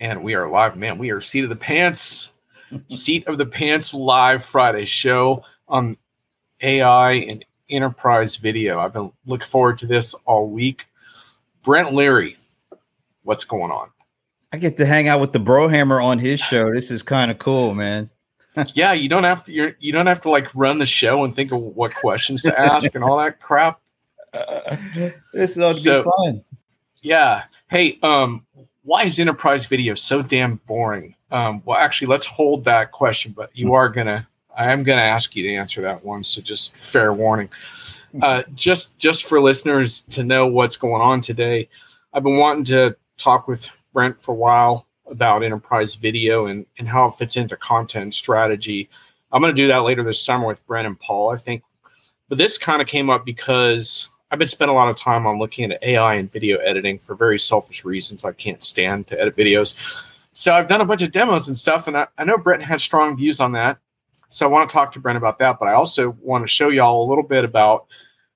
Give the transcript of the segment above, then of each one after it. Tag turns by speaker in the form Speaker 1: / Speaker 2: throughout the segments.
Speaker 1: And we are live, man. We are Seat of the Pants, Seat of the Pants live Friday show on AI and enterprise video. I've been looking forward to this all week. Brent Leary, what's going on?
Speaker 2: I get to hang out with the Brohammer on his show. This is kind of cool, man.
Speaker 1: yeah, you don't have to. You're, you don't have to like run the show and think of what questions to ask and all that crap.
Speaker 2: Uh, this is all so, be fun.
Speaker 1: Yeah. Hey, um, why is enterprise video so damn boring? Um, well, actually, let's hold that question, but you are gonna, I am gonna ask you to answer that one. So just fair warning. Uh, just just for listeners to know what's going on today, I've been wanting to talk with Brent for a while about enterprise video and, and how it fits into content strategy. I'm to do that later this summer with Brent and Paul, I think. But this kind of came up because I've been spending a lot of time on looking at AI and video editing for very selfish reasons. I can't stand to edit videos. So I've done a bunch of demos and stuff, and I, I know Brent has strong views on that. So I want to talk to Brent about that, but I also want to show y'all a little bit about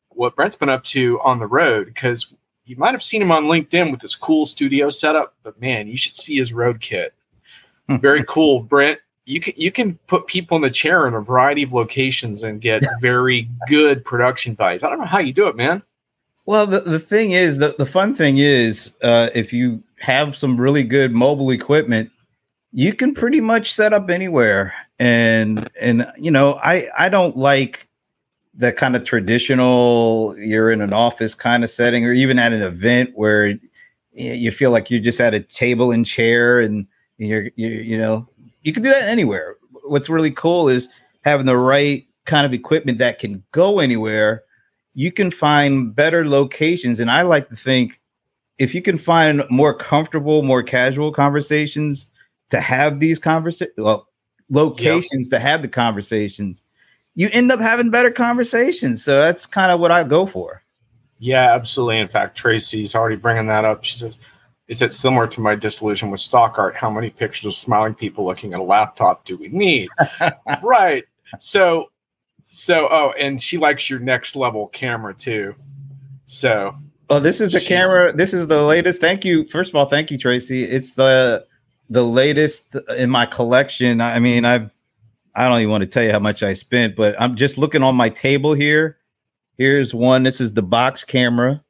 Speaker 1: what Brent's been up to on the road because you might have seen him on LinkedIn with this cool studio setup, but man, you should see his road kit. Hmm. Very cool, Brent you can you can put people in the chair in a variety of locations and get very good production values. I don't know how you do it, man.
Speaker 2: Well, the, the thing is, the, the fun thing is, uh, if you have some really good mobile equipment, you can pretty much set up anywhere. And and you know, I I don't like the kind of traditional you're in an office kind of setting, or even at an event where you feel like you're just at a table and chair and you're you you know you can do that anywhere. What's really cool is having the right kind of equipment that can go anywhere. You can find better locations. And I like to think if you can find more comfortable, more casual conversations to have these conversations, well, locations to have the conversations, you end up having better conversations. So that's kind of what I go for.
Speaker 1: Yeah, absolutely. In fact, Tracy's already bringing that up. She says, is it similar to my disillusion with stock art? How many pictures of smiling people looking at a laptop do we need? right. So, so, oh, and she likes your next level camera too. So,
Speaker 2: oh, this is the camera. This is the latest. Thank you. First of all, thank you, Tracy. It's the the latest in my collection. I mean, I've I don't even want to tell you how much I spent, but I'm just looking on my table here. Here's one. This is the box camera.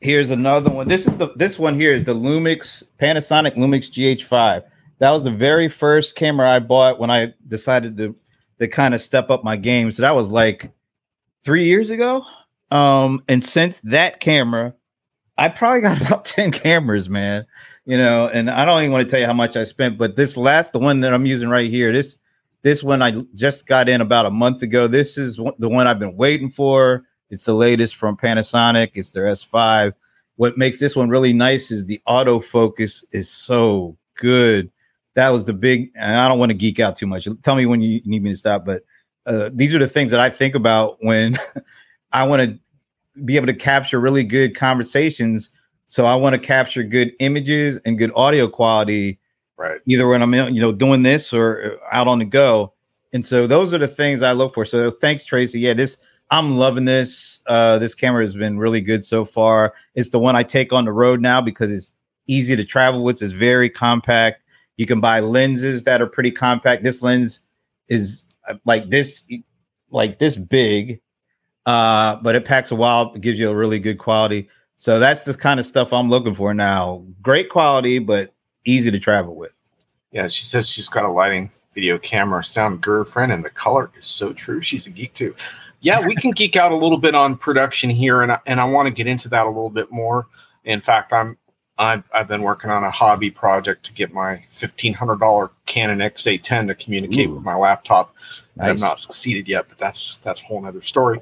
Speaker 2: Here's another one. This is the this one here is the Lumix Panasonic Lumix GH5. That was the very first camera I bought when I decided to to kind of step up my game. So that was like three years ago. Um, and since that camera, I probably got about 10 cameras, man. You know, and I don't even want to tell you how much I spent, but this last the one that I'm using right here, this this one I just got in about a month ago. This is the one I've been waiting for. It's the latest from Panasonic. It's their S5. What makes this one really nice is the autofocus is so good. That was the big, and I don't want to geek out too much. Tell me when you need me to stop, but uh, these are the things that I think about when I want to be able to capture really good conversations. So I want to capture good images and good audio quality,
Speaker 1: right?
Speaker 2: Either when I'm you know doing this or out on the go. And so those are the things I look for. So thanks, Tracy. Yeah, this I'm loving this. Uh, this camera has been really good so far. It's the one I take on the road now because it's easy to travel with. It's very compact. You can buy lenses that are pretty compact. This lens is uh, like this, like this big, uh, but it packs a while. It gives you a really good quality. So that's the kind of stuff I'm looking for now. Great quality, but easy to travel with.
Speaker 1: Yeah, she says she's got a lighting video camera sound girlfriend, and the color is so true. She's a geek too yeah, we can geek out a little bit on production here, and I, and I want to get into that a little bit more. In fact, I'm I've, I've been working on a hobby project to get my fifteen hundred dollar Canon X810 to communicate Ooh. with my laptop. Nice. I've not succeeded yet, but that's that's a whole other story.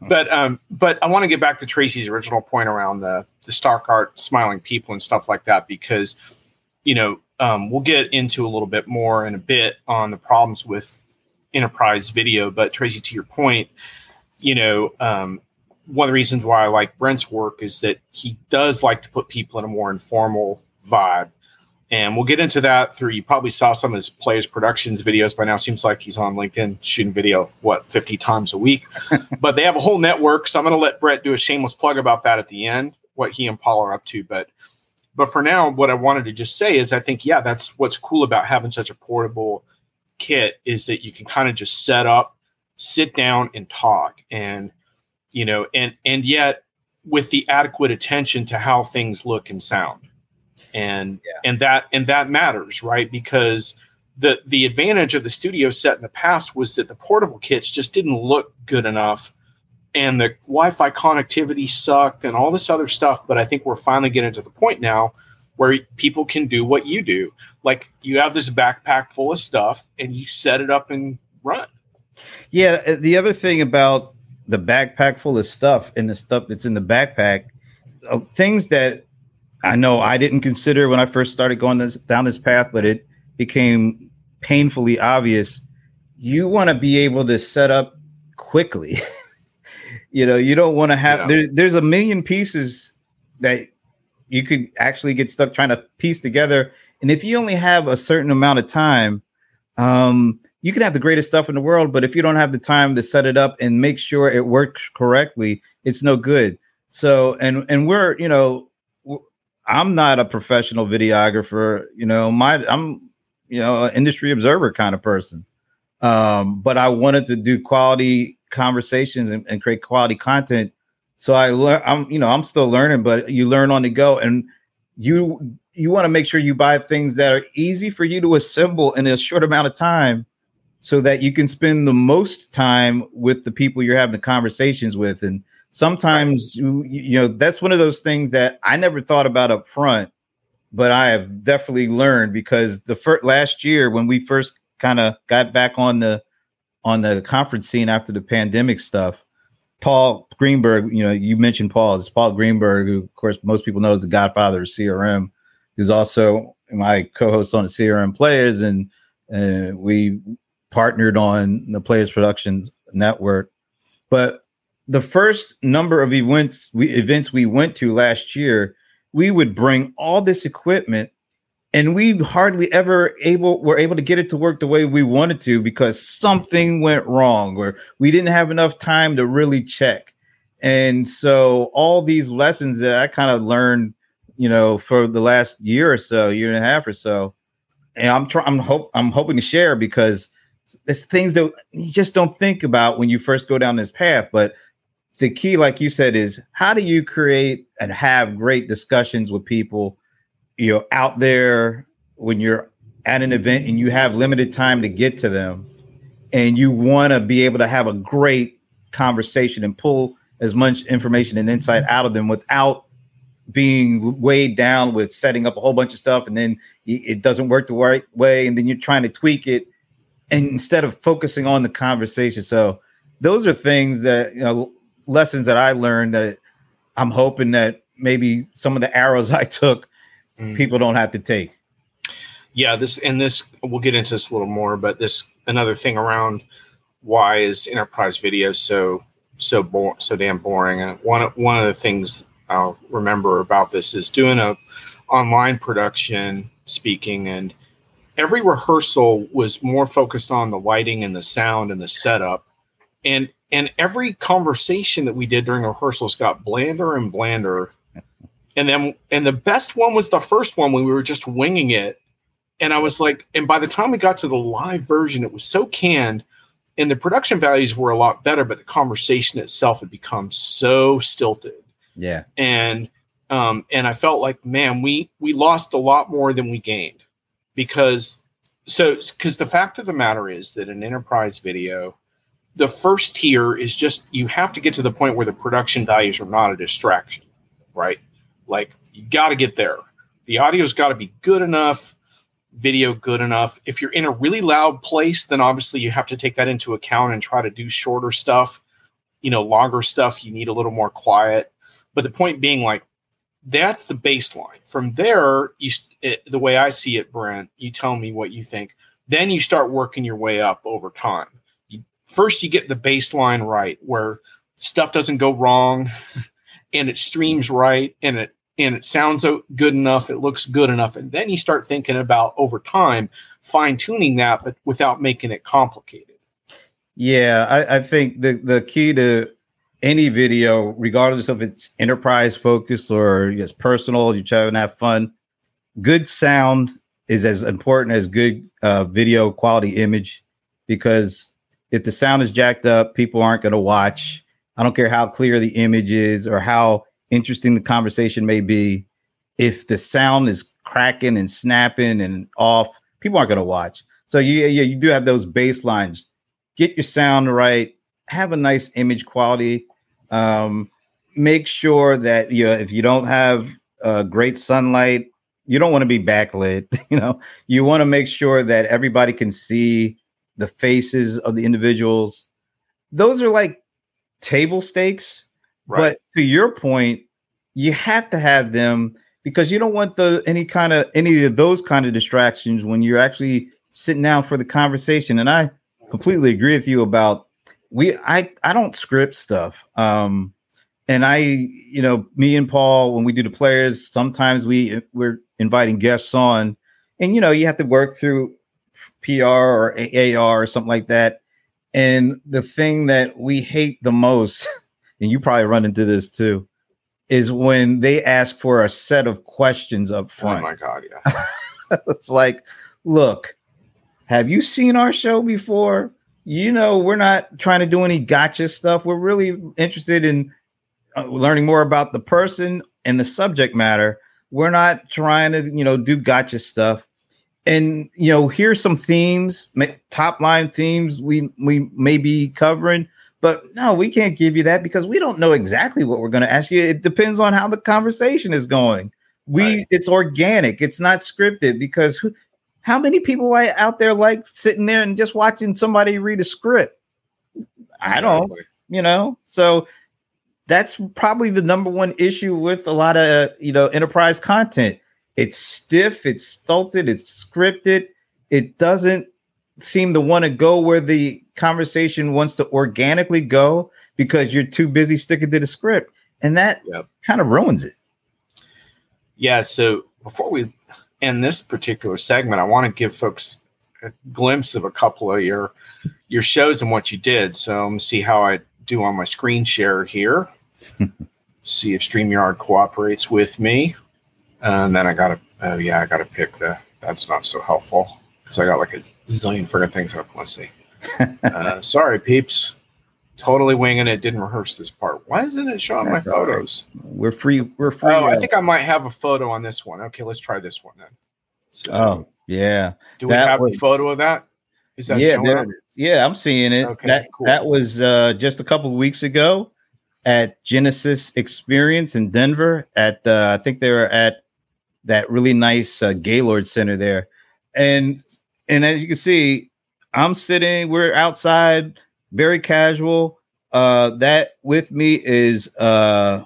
Speaker 1: But um, but I want to get back to Tracy's original point around the the stock art, smiling people, and stuff like that because you know um, we'll get into a little bit more in a bit on the problems with enterprise video. But Tracy, to your point, you know, um, one of the reasons why I like Brent's work is that he does like to put people in a more informal vibe. And we'll get into that through. You probably saw some of his Playaz Productions videos by now. Seems like he's on LinkedIn shooting video, what, 50 times a week. but they have a whole network. So I'm going to let Brett do a shameless plug about that at the end, what he and Paul are up to. But But for now, what I wanted to just say is I think, yeah, that's what's cool about having such a portable kit is that you can kind of just set up, sit down and talk. And, you know, and and yet with the adequate attention to how things look and sound. And yeah. and that and that matters, right? Because the the advantage of the studio set in the past was that the portable kits just didn't look good enough and the Wi-Fi connectivity sucked and all this other stuff. But I think we're finally getting to the point now where people can do what you do. Like you have this backpack full of stuff and you set it up and run.
Speaker 2: Yeah. Uh, the other thing about the backpack full of stuff and the stuff that's in the backpack, uh, things that I know I didn't consider when I first started going this, down this path, but it became painfully obvious. You want to be able to set up quickly. You know, you don't want to have yeah. there, there's a million pieces that you could actually get stuck trying to piece together. And if you only have a certain amount of time, um, you can have the greatest stuff in the world, but if you don't have the time to set it up and make sure it works correctly, it's no good. So, and and we're, you know, I'm not a professional videographer. You know, my I'm, you know, an industry observer kind of person. Um, but I wanted to do quality conversations and, and create quality content. So I learn. I'm you know I'm still learning, but you learn on the go, and you you want to make sure you buy things that are easy for you to assemble in a short amount of time so that you can spend the most time with the people you're having the conversations with and sometimes you, you know that's one of those things that i never thought about up front but i have definitely learned because the first last year when we first kind of got back on the on the conference scene after the pandemic stuff. Paul Greenberg, you know, you mentioned Paul. It's Paul Greenberg, who, of course, most people know is the godfather of CRM. He's also my co-host on the CRM Playaz, and we partnered on the Playaz Productions Network. But the first number of events we events we went to last year, we would bring all this equipment and we hardly ever able were able to get it to work the way we wanted to because something went wrong or we didn't have enough time to really check. And so all these lessons that i kind of learned you know for the last year or so year and a half or so and i'm trying i'm hope i'm hoping to share because it's things that you just don't think about when you first go down this path. But the key like you said is how do you create and have great discussions with people you're out there when you're at an event and you have limited time to get to them and you want to be able to have a great conversation and pull as much information and insight mm-hmm. out of them without being weighed down with setting up a whole bunch of stuff and then it doesn't work the right way and then you're trying to tweak it and instead of focusing on the conversation. So those are things that you know lessons that i learned that i'm hoping that maybe some of the arrows i took mm. people don't have to take.
Speaker 1: Yeah, this and this we'll get into this a little more, but this another thing around why is enterprise video so so bo- so damn boring. And one one of the things I'll remember about this is doing a online production speaking and every rehearsal was more focused on the lighting and the sound and the setup and and every conversation that we did during rehearsals got blander and blander and then and the best one was the first one when we were just winging it. And i was like and by the time we got to the live version it was so canned and the production values were a lot better but the conversation itself had become so stilted.
Speaker 2: Yeah.
Speaker 1: And um and i felt like man we we lost a lot more than we gained because so because the fact of the matter is that an enterprise video the first tier is just you have to get to the point where the production values are not a distraction right like you got to get there. The audio's got to be good enough, video good enough. If you're in a really loud place, then obviously you have to take that into account and try to do shorter stuff. You know, longer stuff, you need a little more quiet. But the point being, like, that's the baseline. From there, you it, the way I see it, Brent, you tell me what you think. Then you start working your way up over time. You, first, you get the baseline right, where stuff doesn't go wrong. and it streams right and it and it sounds good enough it looks good enough and then you start thinking about over time fine tuning that but without making it complicated
Speaker 2: yeah I, I, think the the key to any video, regardless of its enterprise focus or it's personal, you're trying to have fun. Good sound is as important as good uh, video quality image because if the sound is jacked up, people aren't going to watch. I don't care how clear the image is or how interesting the conversation may be. If the sound is cracking and snapping and off, people aren't going to watch. So you, yeah, you do have those baselines. Get your sound right. Have a nice image quality. Um, make sure that you know if you don't have uh, great sunlight, you don't want to be backlit. You know, you want to make sure that everybody can see the faces of the individuals. Those are like table stakes. Right. But to your point, you have to have them because you don't want the any kind of any of those kind of distractions when you're actually sitting down for the conversation. And I completely agree with you about we I I don't script stuff. Um and I, you know, me and Paul, when we do the players, sometimes we we're inviting guests on, and you know, you have to work through PR or AR or something like that. And the thing that we hate the most, and you probably run into this too, is when they ask for a set of questions up front.
Speaker 1: Oh my god, yeah.
Speaker 2: it's like, look, have you seen our show before? You know, we're not trying to do any gotcha stuff. We're really interested in uh, learning more about the person and the subject matter. We're not trying to, you know, do gotcha stuff and you know here's some themes top line themes we we may be covering but no we can't give you that because we don't know exactly what we're going to ask you. It depends on how the conversation is going. We right. it's organic. It's not scripted because who, how many people out there like sitting there and just watching somebody read a script? I don't you know? So that's probably the number one issue with a lot of you know enterprise content it's stiff, it's stulted, it's scripted. It doesn't seem to want to go where the conversation wants to organically go because you're too busy sticking to the script. And that yep. kind of ruins it.
Speaker 1: Yeah. So before we end this particular segment, I want to give folks a glimpse of a couple of your your shows and what you did. So I'm see how I do on my screen share here. see if StreamYard cooperates with me. And then I got to, oh yeah, I got to pick the, that's not so helpful because I got like a zillion friggin' things up. Let's see. uh, sorry, peeps. Totally winging it. Didn't rehearse this part. Why isn't it showing that's my photos?
Speaker 2: Right. We're free. We're free.
Speaker 1: Oh, I think I might have a photo on this one. Okay, let's try this one then.
Speaker 2: So, oh, yeah.
Speaker 1: Do we that have was, the photo of that?
Speaker 2: Is that yeah, yeah, I'm seeing it. Okay, that, cool. that was uh, just a couple weeks ago at Genesys Xperience in Denver. At uh, I think they were at that really nice uh, Gaylord Center there, and and as you can see, I'm sitting. We're outside, very casual. Uh, that with me is uh,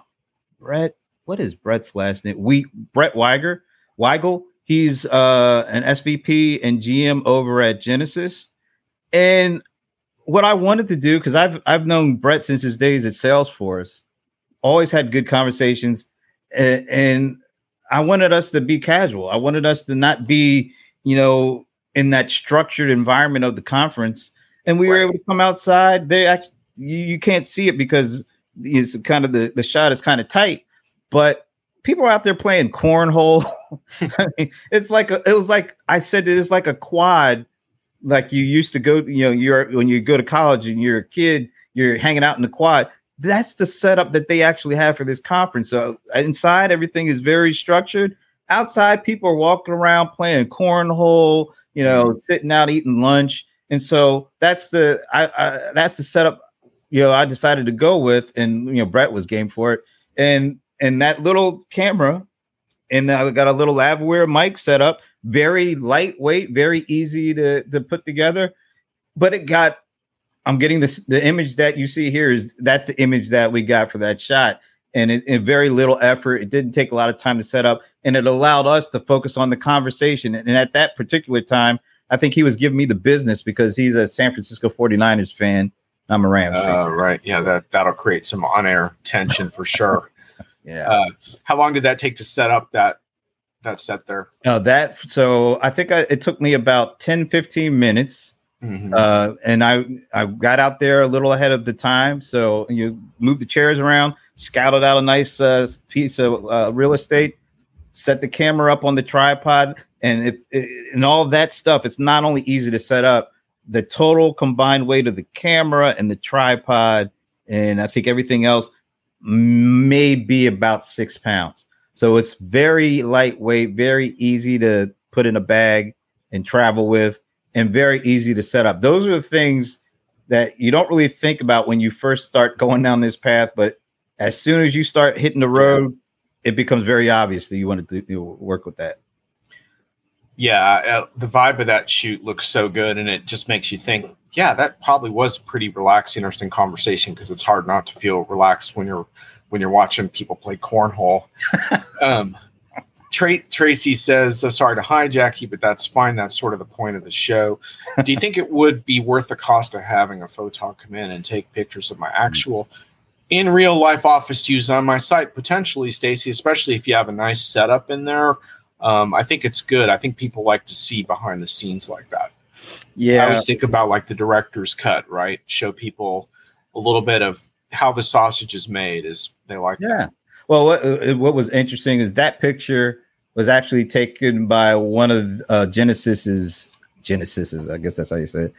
Speaker 2: Brett. What is Brett's last name? We Brett Weiger. Weigel. He's uh, an SVP and GM over at Genesys. And what I wanted to do, because I've I've known Brett since his days at Salesforce, always had good conversations, and, and I wanted us to be casual. I wanted us to not be, you know, in that structured environment of the conference. And we right. were able to come outside. They actually you, you can't see it because it's kind of the, the shot is kind of tight, but people are out there playing cornhole. I mean, it's like a, it was like I said it was like a quad, like you used to go. You know, you're when you go to college and you're a kid, you're hanging out in the quad that's the setup that they actually have for this conference. So inside, everything is very structured. Outside, people are walking around playing cornhole, you know, mm-hmm. sitting out eating lunch, and so that's the I, I that's the setup. You know, I decided to go with, and you know, Brett was game for it, and and that little camera, and I got a little lavalier mic set up, very lightweight, very easy to to put together, but it got I'm getting this the image that you see here is that's the image that we got for that shot. And it, it, very little effort. It didn't take a lot of time to set up, and it allowed us to focus on the conversation. And at that particular time, I think he was giving me the business because he's a San Francisco 49ers fan. I'm a Rams.
Speaker 1: Uh, right. Yeah, that that'll create some on-air tension for sure.
Speaker 2: yeah. Uh,
Speaker 1: how long did that take to set up that that set there?
Speaker 2: No, that so I think I, it took me about 10, 15 minutes Mm-hmm. Uh, and I I got out there a little ahead of the time, so you move the chairs around, scouted out a nice uh, piece of uh, real estate, set the camera up on the tripod, and and all that stuff. It's not only easy to set up, the total combined weight of the camera and the tripod, and I think everything else may be about six pounds. So it's very lightweight, very easy to put in a bag and travel with and very easy to set up. Those are the things that you don't really think about when you first start going down this path, but as soon as you start hitting the road, it becomes very obvious that you want to do, work with that.
Speaker 1: Yeah, uh, the vibe of that shoot looks so good, and it just makes you think. Yeah, that probably was a pretty relaxed, interesting conversation because it's hard not to feel relaxed when you're when you're watching people play cornhole. um, Tra- Tracy says, uh, sorry to hijack you, but that's fine. That's sort of the point of the show. Do you think it would be worth the cost of having a photog come in and take pictures of my actual in real life office to use on my site? Potentially, Stacy, especially if you have a nice setup in there. Um, I think it's good. I think people like to see behind the scenes like that. Yeah. I always think about like the director's cut, right? Show people a little bit of how the sausage is made is they like
Speaker 2: yeah. That. Well, what uh, what was interesting is that picture was actually taken by one of uh, Genesys's Genesys's, I guess that's how you say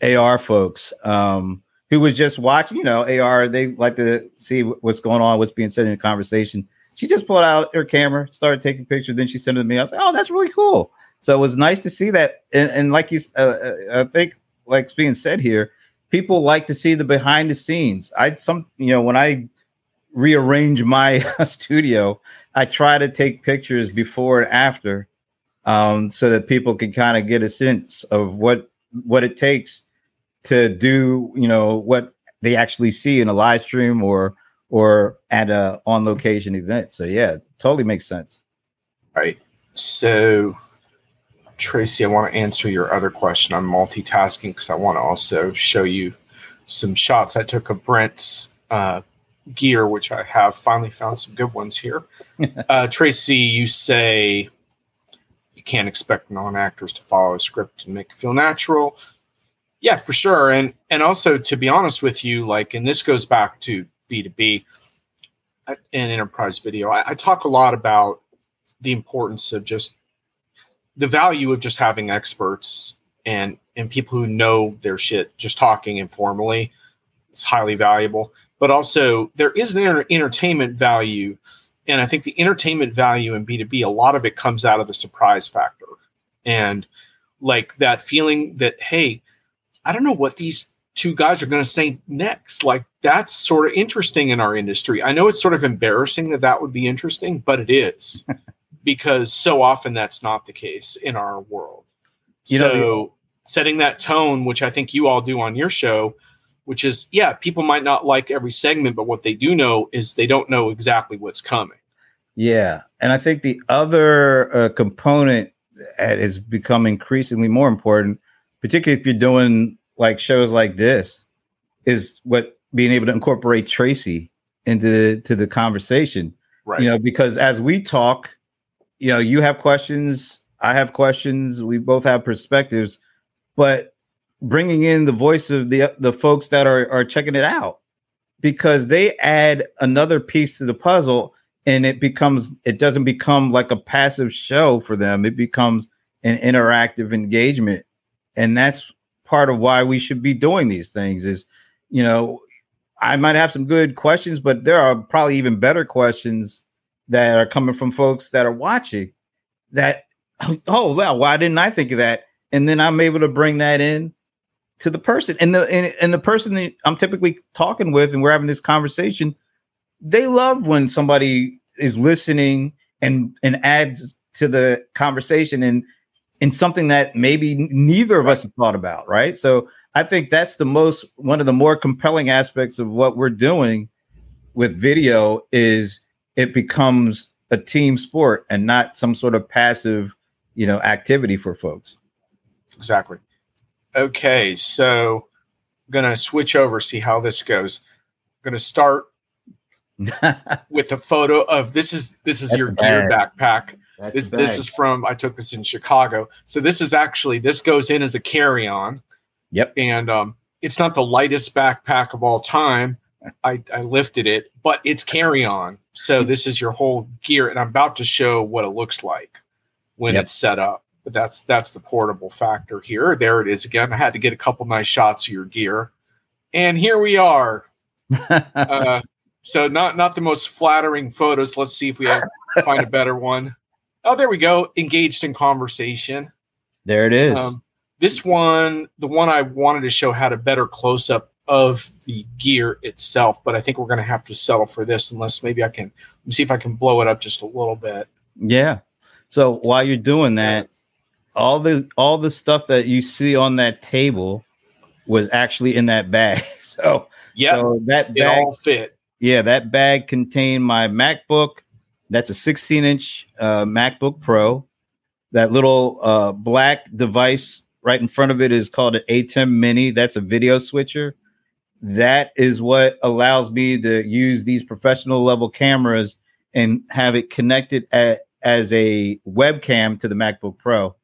Speaker 2: it, AR folks, um, who was just watching. You know, AR they like to see what's going on, what's being said in the conversation. She just pulled out her camera, started taking pictures, then she sent it to me. I was like, oh, that's really cool. So it was nice to see that, and, and like you, uh, uh I think, like being said here, people like to see the behind the scenes. I some, you know, when I rearrange my studio, I try to take pictures before and after, um, so that people can kind of get a sense of what what it takes to do, you know, what they actually see in a live stream or or at a on location event. So yeah, totally makes sense.
Speaker 1: Right. So Tracy, I want to answer your other question on multitasking because I want to also show you some shots I took of Brent's uh, gear, which I have finally found some good ones here. uh, Tracy, you say you can't expect non-actors to follow a script and make it feel natural. Yeah, for sure. And and also to be honest with you, like, and this goes back to B two B uh, and enterprise video. I, I talk a lot about the importance of just the value of just having experts and and people who know their shit just talking informally. It's highly valuable but also there is an inter- entertainment value. And I think the entertainment value in B2B, a lot of it comes out of the surprise factor. And like that feeling that, hey, I don't know what these two guys are going to say next. Like that's sort of interesting in our industry. I know it's sort of embarrassing that that would be interesting, but it is because so often that's not the case in our world. You so know, setting that tone, which I think you all do on your show, which is yeah, people might not like every segment, but what they do know is they don't know exactly what's coming.
Speaker 2: Yeah, and I think the other uh, component that has become increasingly more important, particularly if you're doing like shows like this, is what being able to incorporate Tracy into the, to the conversation. Right. You know, because as we talk, you know, you have questions, I have questions, we both have perspectives, but bringing in the voice of the the folks that are are checking it out. Because they add another piece to the puzzle and it becomes it doesn't become like a passive show for them. It becomes an interactive engagement. And that's part of why we should be doing these things is you know i might have some good questions but there are probably even better questions that are coming from folks that are watching that oh well why didn't i think of that? And then i'm able to bring that in to the person. And the and, and the person that I'm typically talking with and we're having this conversation they love when somebody is listening and and adds to the conversation and and something that maybe neither of us have thought about right? So I think that's the most one of the more compelling aspects of what we're doing with video is it becomes a team sport and not some sort of passive you know activity for folks.
Speaker 1: Exactly Okay, so I'm gonna switch over, see how this goes. I'm gonna start with a photo of this is this is That's your gear backpack. That's this this is from I took this in Chicago. So this is actually this goes in as a carry-on.
Speaker 2: Yep.
Speaker 1: And um, it's not the lightest backpack of all time. I, I lifted it, but it's carry on. So this is your whole gear, and I'm about to show what it looks like when
Speaker 2: Yep.
Speaker 1: it's set up. But that's that's the portable factor here. There it is again. I had to get a couple nice shots of your gear, and here we are. Uh, so not not the most flattering photos. Let's see if we have, find a better one. Oh, there we go. Engaged in conversation.
Speaker 2: there it is.
Speaker 1: Um, this one, the one I wanted to show, had a better close up of the gear itself, but I think we're going to have to settle for this unless maybe I can let me see if I can blow it up just a little bit.
Speaker 2: yeah. So while you're doing that, all the all the stuff that you see on that table was actually in that bag. So,
Speaker 1: Yeah,
Speaker 2: so that bag,
Speaker 1: all fit.
Speaker 2: yeah, that bag contained my MacBook. That's a 16 inch uh, MacBook Pro. That little uh, black device right in front of it is called an ATEM Mini. That's a video switcher. That is what allows me to use these professional level cameras and have it connected at, as a webcam to the MacBook Pro.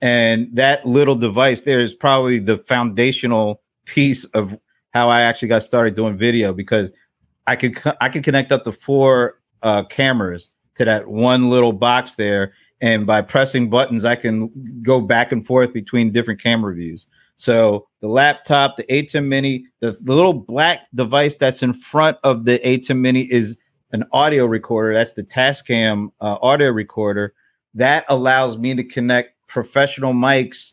Speaker 2: And that little device there is probably the foundational piece of how I actually got started doing video because I could I could connect up to four uh, cameras to that one little box there, and by pressing buttons, I can go back and forth between different camera views. So the laptop, the ATEM Mini, the, the little black device that's in front of the ATEM Mini is an audio recorder. That's the Tascam uh, audio recorder that allows me to connect professional mics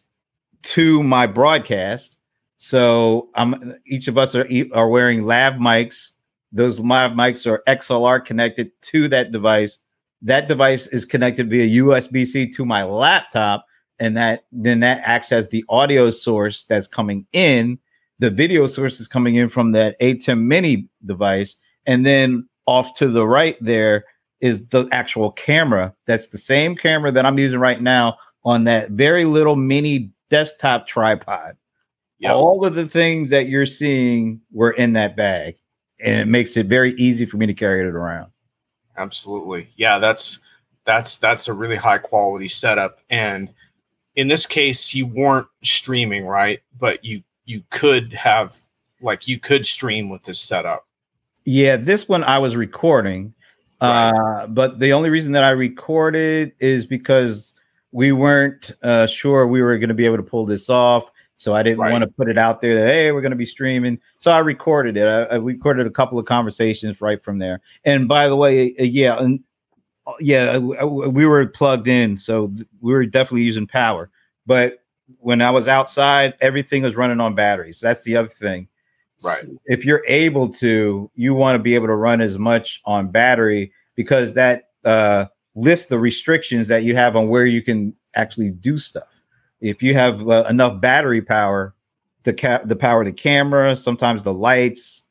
Speaker 2: to my broadcast. So I'm each of us are are wearing lav mics. Those live mics are XLR connected to that device. That device is connected via USB-C to my laptop, and that then that acts as the audio source that's coming in. The video source is coming in from that ATEM Mini device, and then off to the right there is the actual camera. That's the same camera that I'm using right now on that very little mini desktop tripod.
Speaker 1: Yep.
Speaker 2: All of the things that you're seeing were in that bag, and it makes it very easy for me to carry it around.
Speaker 1: Absolutely. Yeah, that's that's that's a really high quality setup. And in this case, you weren't streaming, right? But you you could have like you could stream with this setup.
Speaker 2: Yeah, this one I was recording, uh, but the only reason that I recorded is because we weren't uh, sure we were going to be able to pull this off. So I didn't
Speaker 1: Right.
Speaker 2: want to put it out there that hey, we're going to be streaming. So I recorded it. I, I recorded a couple of conversations right from there. And by the way, uh, yeah, and uh, yeah, uh, we were plugged in, so th- we were definitely using power. But when I was outside, everything was running on batteries. That's the other thing.
Speaker 1: Right.
Speaker 2: If you're able to, you want to be able to run as much on battery because that uh, lifts the restrictions that you have on where you can actually do stuff. If you have uh, enough battery power, the ca- the power of the camera, sometimes the lights,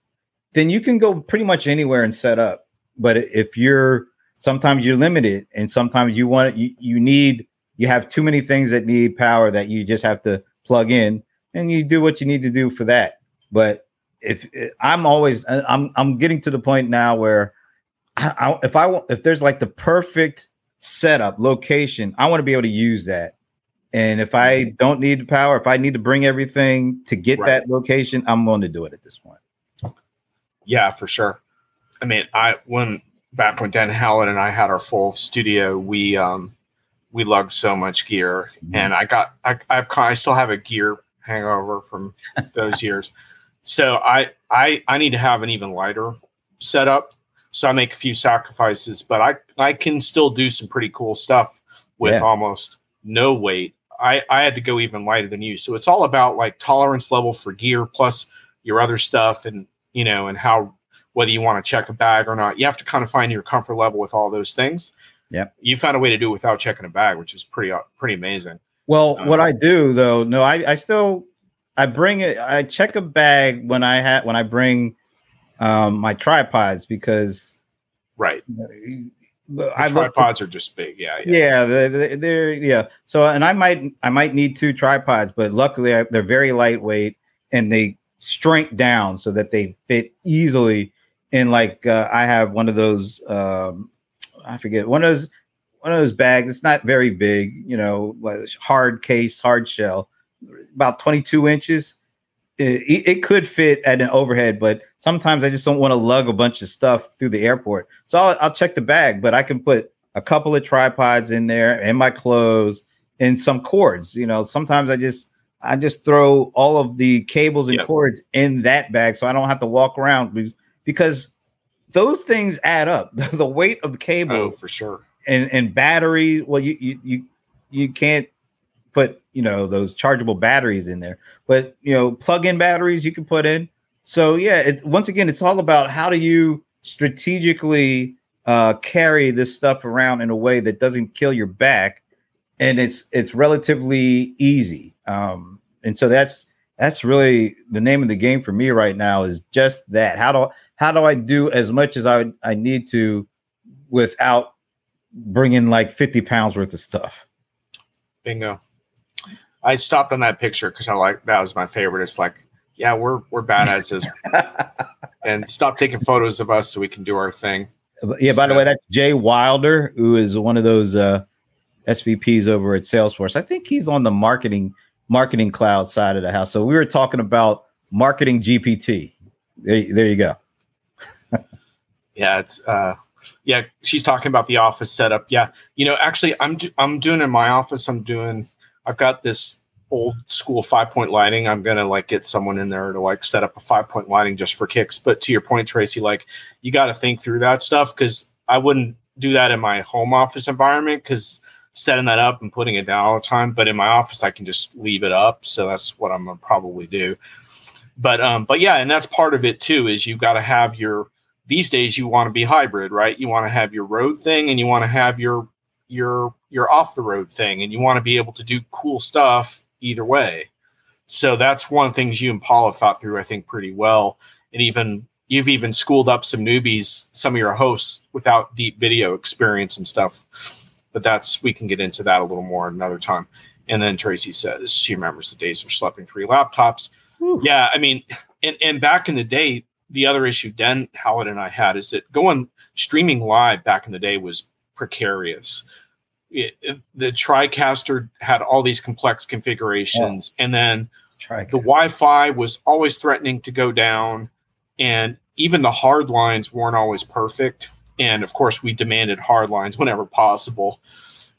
Speaker 2: then you can go pretty much anywhere and set up. But if you're sometimes you're limited, and sometimes you want you, you need you have too many things that need power that you just have to plug in, and you do what you need to do for that. But if I'm always I'm I'm getting to the point now where I, I, if I if there's like the perfect setup location, I want to be able to use that. And if I don't need the power, if I need to bring everything to get
Speaker 1: Right.
Speaker 2: that location, I'm going to do it at this point.
Speaker 1: Yeah, for sure. I mean, I when back when Den Howlett and I had our full studio, we um we lugged so much gear,
Speaker 2: Mhm.
Speaker 1: and I got I I've I still have a gear hangover from those years. So I I I need to have an even lighter setup. So I make a few sacrifices, but I I can still do some pretty cool stuff with
Speaker 2: Yeah.
Speaker 1: almost no weight. I I had to go even lighter than you. So it's all about like tolerance level for gear plus your other stuff and you know and how whether you want to check a bag or not. You have to kind of find your comfort level with all those things.
Speaker 2: Yep.
Speaker 1: You found a way to do it without checking a bag, which is pretty uh, pretty amazing.
Speaker 2: Well, what
Speaker 1: Uh,
Speaker 2: I do though, no, I, I still I bring it. I check a bag when I have when I bring um, my tripods because
Speaker 1: Right.
Speaker 2: I
Speaker 1: tripods are just big. Yeah. Yeah.
Speaker 2: yeah, they're, they're, yeah. So, and I might I might need two tripods, but luckily I, they're very lightweight and they shrink down so that they fit easily. In like uh, I have one of those um, I forget one of those one of those bags. It's not very big, you know, like hard case, hard shell, about twenty two inches. It, it, could fit at an overhead, but sometimes I just don't want to lug a bunch of stuff through the airport. So I'll, I'll check the bag, but I can put a couple of tripods in there and my clothes and some cords. You know, sometimes I just I just throw all of the cables and yep. cords in that bag so I don't have to walk around because those things add up. the weight of the cable,
Speaker 1: oh, for sure,
Speaker 2: and and battery. Well, you you you you can't put you know those chargeable batteries in there, but you know plug-in batteries you can put in. So yeah, it, once again, it's all about how do you strategically uh, carry this stuff around in a way that doesn't kill your back, and it's it's relatively easy. Um, and so that's that's really the name of the game for me right now is just that. How do how do I do as much as I I need to without bringing like 50 pounds worth of stuff?
Speaker 1: Bingo. I stopped on that picture because I like that was my favorite. It's like, yeah, we're we're badasses, and stop taking photos of us so we can do our thing.
Speaker 2: Yeah. By so, the way, that's Jay Wilder, who is one of those uh, SVPs over at Salesforce. I think he's on the marketing marketing cloud side of the house. So we were talking about marketing GPT. There, there you go.
Speaker 1: yeah, it's uh, yeah. She's talking about the office setup. Yeah, you know, actually, I'm do, I'm doing in my office. I'm doing I've got this old school five point lighting. I'm gonna like get someone in there to like set up a five point lighting just for kicks. But to your point, Tracy, like you got to think through that stuff because I wouldn't do that in my home office environment because setting that up and putting it down all the time. But in my office, I can just leave it up. So that's what I'm gonna probably do. But um, but yeah, and that's part of it too. Is you got to have your these days you want to be hybrid, right? You want to have your road thing and you want to have your your your off the road thing and you want to be able to do cool stuff either way. So that's one of the things you and Paul have thought through, I think, pretty well. And even you've even schooled up some newbies, some of your hosts without deep video experience and stuff. But that's we can get into that a little more another time. And then Tracy says she remembers the days of schlepping three laptops. Whew. Yeah, I mean, and and back in the day, the other issue Den Howlett and I had is that going streaming live back in the day was precarious it, the TriCaster had all these complex configurations, and then TriCaster. the Wi-Fi was always threatening to go down, and even the hard lines weren't always perfect. And of course, we demanded hard lines whenever possible,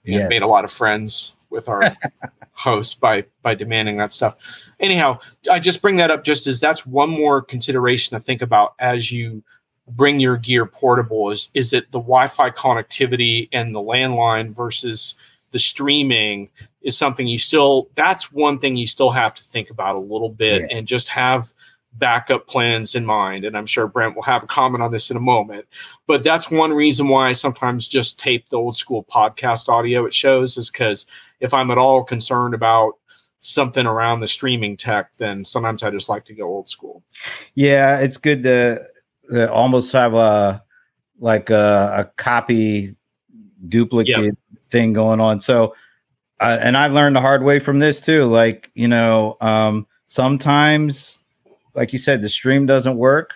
Speaker 1: and yes. made a lot of friends with our hosts by by demanding that stuff. Anyhow, I just bring that up just as that's one more consideration to think about as you bring your gear portable? Is is it the Wi-Fi connectivity and the landline versus the streaming is something you still that's one thing you still have to think about a little bit yeah. and just have backup plans in mind and i'm sure brent will have a comment on this in a moment but that's one reason why i sometimes just tape the old school podcast audio it shows is because if i'm at all concerned about something around the streaming tech then sometimes i just like to go old school
Speaker 2: yeah it's good to that almost have a like a, a copy duplicate yep. thing going on. So, uh, and I've learned the hard way from this too. Like you know, um, sometimes, like you said, the stream doesn't work.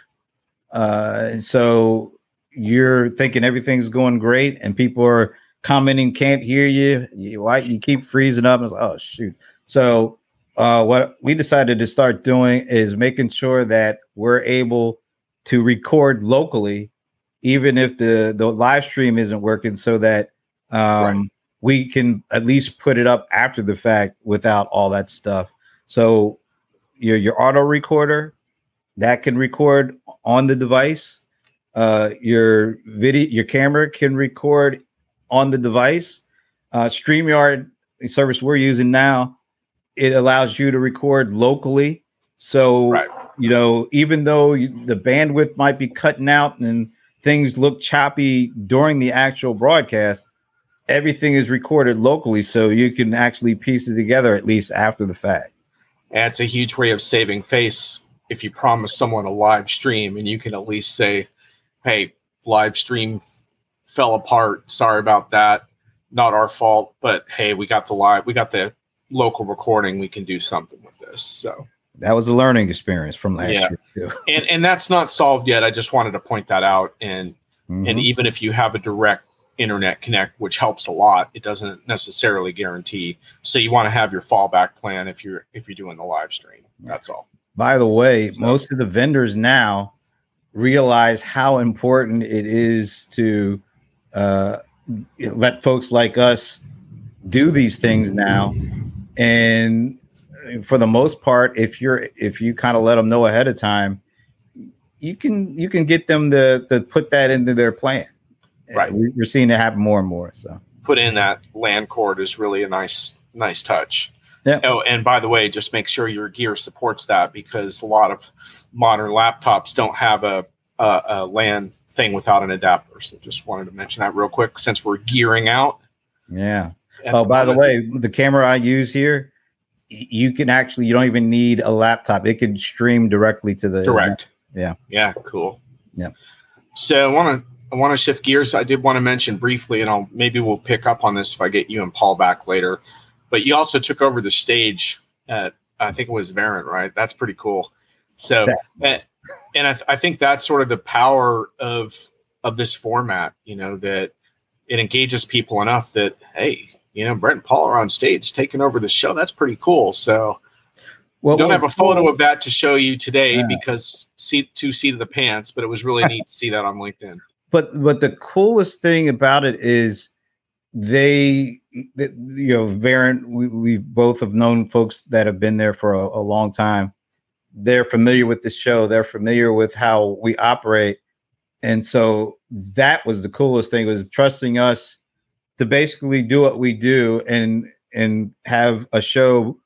Speaker 2: Uh, so you're thinking everything's going great, and people are commenting, can't hear you. You, why you keep freezing up? And it's like, oh shoot. So uh, what we decided to start doing is making sure that we're able to record locally, even if the the live stream isn't working, so that um, right. we can at least put it up after the fact without all that stuff. So your your auto recorder that can record on the device. Uh, your video, your camera can record on the device. Uh, StreamYard, service we're using now, it allows you to record locally. So right you know, even though you, the bandwidth might be cutting out and things look choppy during the actual broadcast, everything is recorded locally, so you can actually piece it together at least after the fact.
Speaker 1: It's a huge way of saving face if you promise someone a live stream and you can at least say, "Hey, live stream fell apart. Sorry about that. Not our fault, but hey, we got the live, we got the local recording. We can do something with this." So
Speaker 2: that was a learning experience from last yeah. year
Speaker 1: too. and and that's not solved yet. I just wanted to point that out. And mm-hmm. and even if you have a direct internet connect, which helps a lot, it doesn't necessarily guarantee. So you want to have your fallback plan if you're if you're doing the live stream. That's all.
Speaker 2: by the way, so. most of the vendors now realize how important it is to uh, let folks like us do these things now. And for the most part, if you're if you kind of let them know ahead of time, you can you can get them to to put that into their plan.
Speaker 1: Right,
Speaker 2: we're seeing it happen more and more. So
Speaker 1: put in that land cord is really a nice nice touch. Yeah. Oh, and by the way, just make sure your gear supports that because a lot of modern laptops don't have a, a, a LAN thing without an adapter. So just wanted to mention that real quick since we're gearing out.
Speaker 2: Yeah. Oh, by the way, the camera I use here, you can actually you don't even need a laptop. It can stream directly to the
Speaker 1: direct.
Speaker 2: Yeah.
Speaker 1: Yeah. Cool.
Speaker 2: Yeah.
Speaker 1: So I want to I want to shift gears. I did want to mention briefly, and I'll maybe we'll pick up on this if I get you and Paul back later. But you also took over the stage at I think it was Verint, right? That's pretty cool. So, and, and I, th- I think that's sort of the power of of this format. You know that it engages people enough that hey, you know, Brent and Paul are on stage taking over the show. That's pretty cool. So, well, don't have a photo of that to show you today yeah. because seat two seat of the pants, but it was really neat to see that on LinkedIn.
Speaker 2: But but the coolest thing about it is they you know Verint we, we both have known folks that have been there for a, a long time they're familiar with the show they're familiar with how we operate and so that was the coolest thing was trusting us to basically do what we do and and have a show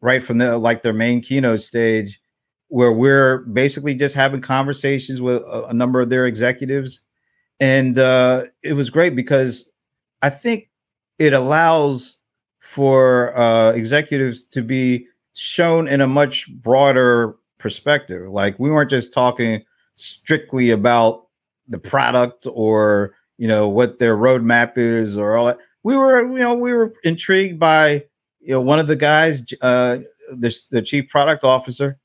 Speaker 2: right from the like their main keynote stage where we're basically just having conversations with a, a number of their executives and uh, it was great because I think it allows for uh, executives to be shown in a much broader perspective. Like we weren't just talking strictly about the product or you know what their roadmap is or all that. We were you know we were intrigued by you know one of the guys, uh, the the chief product officer.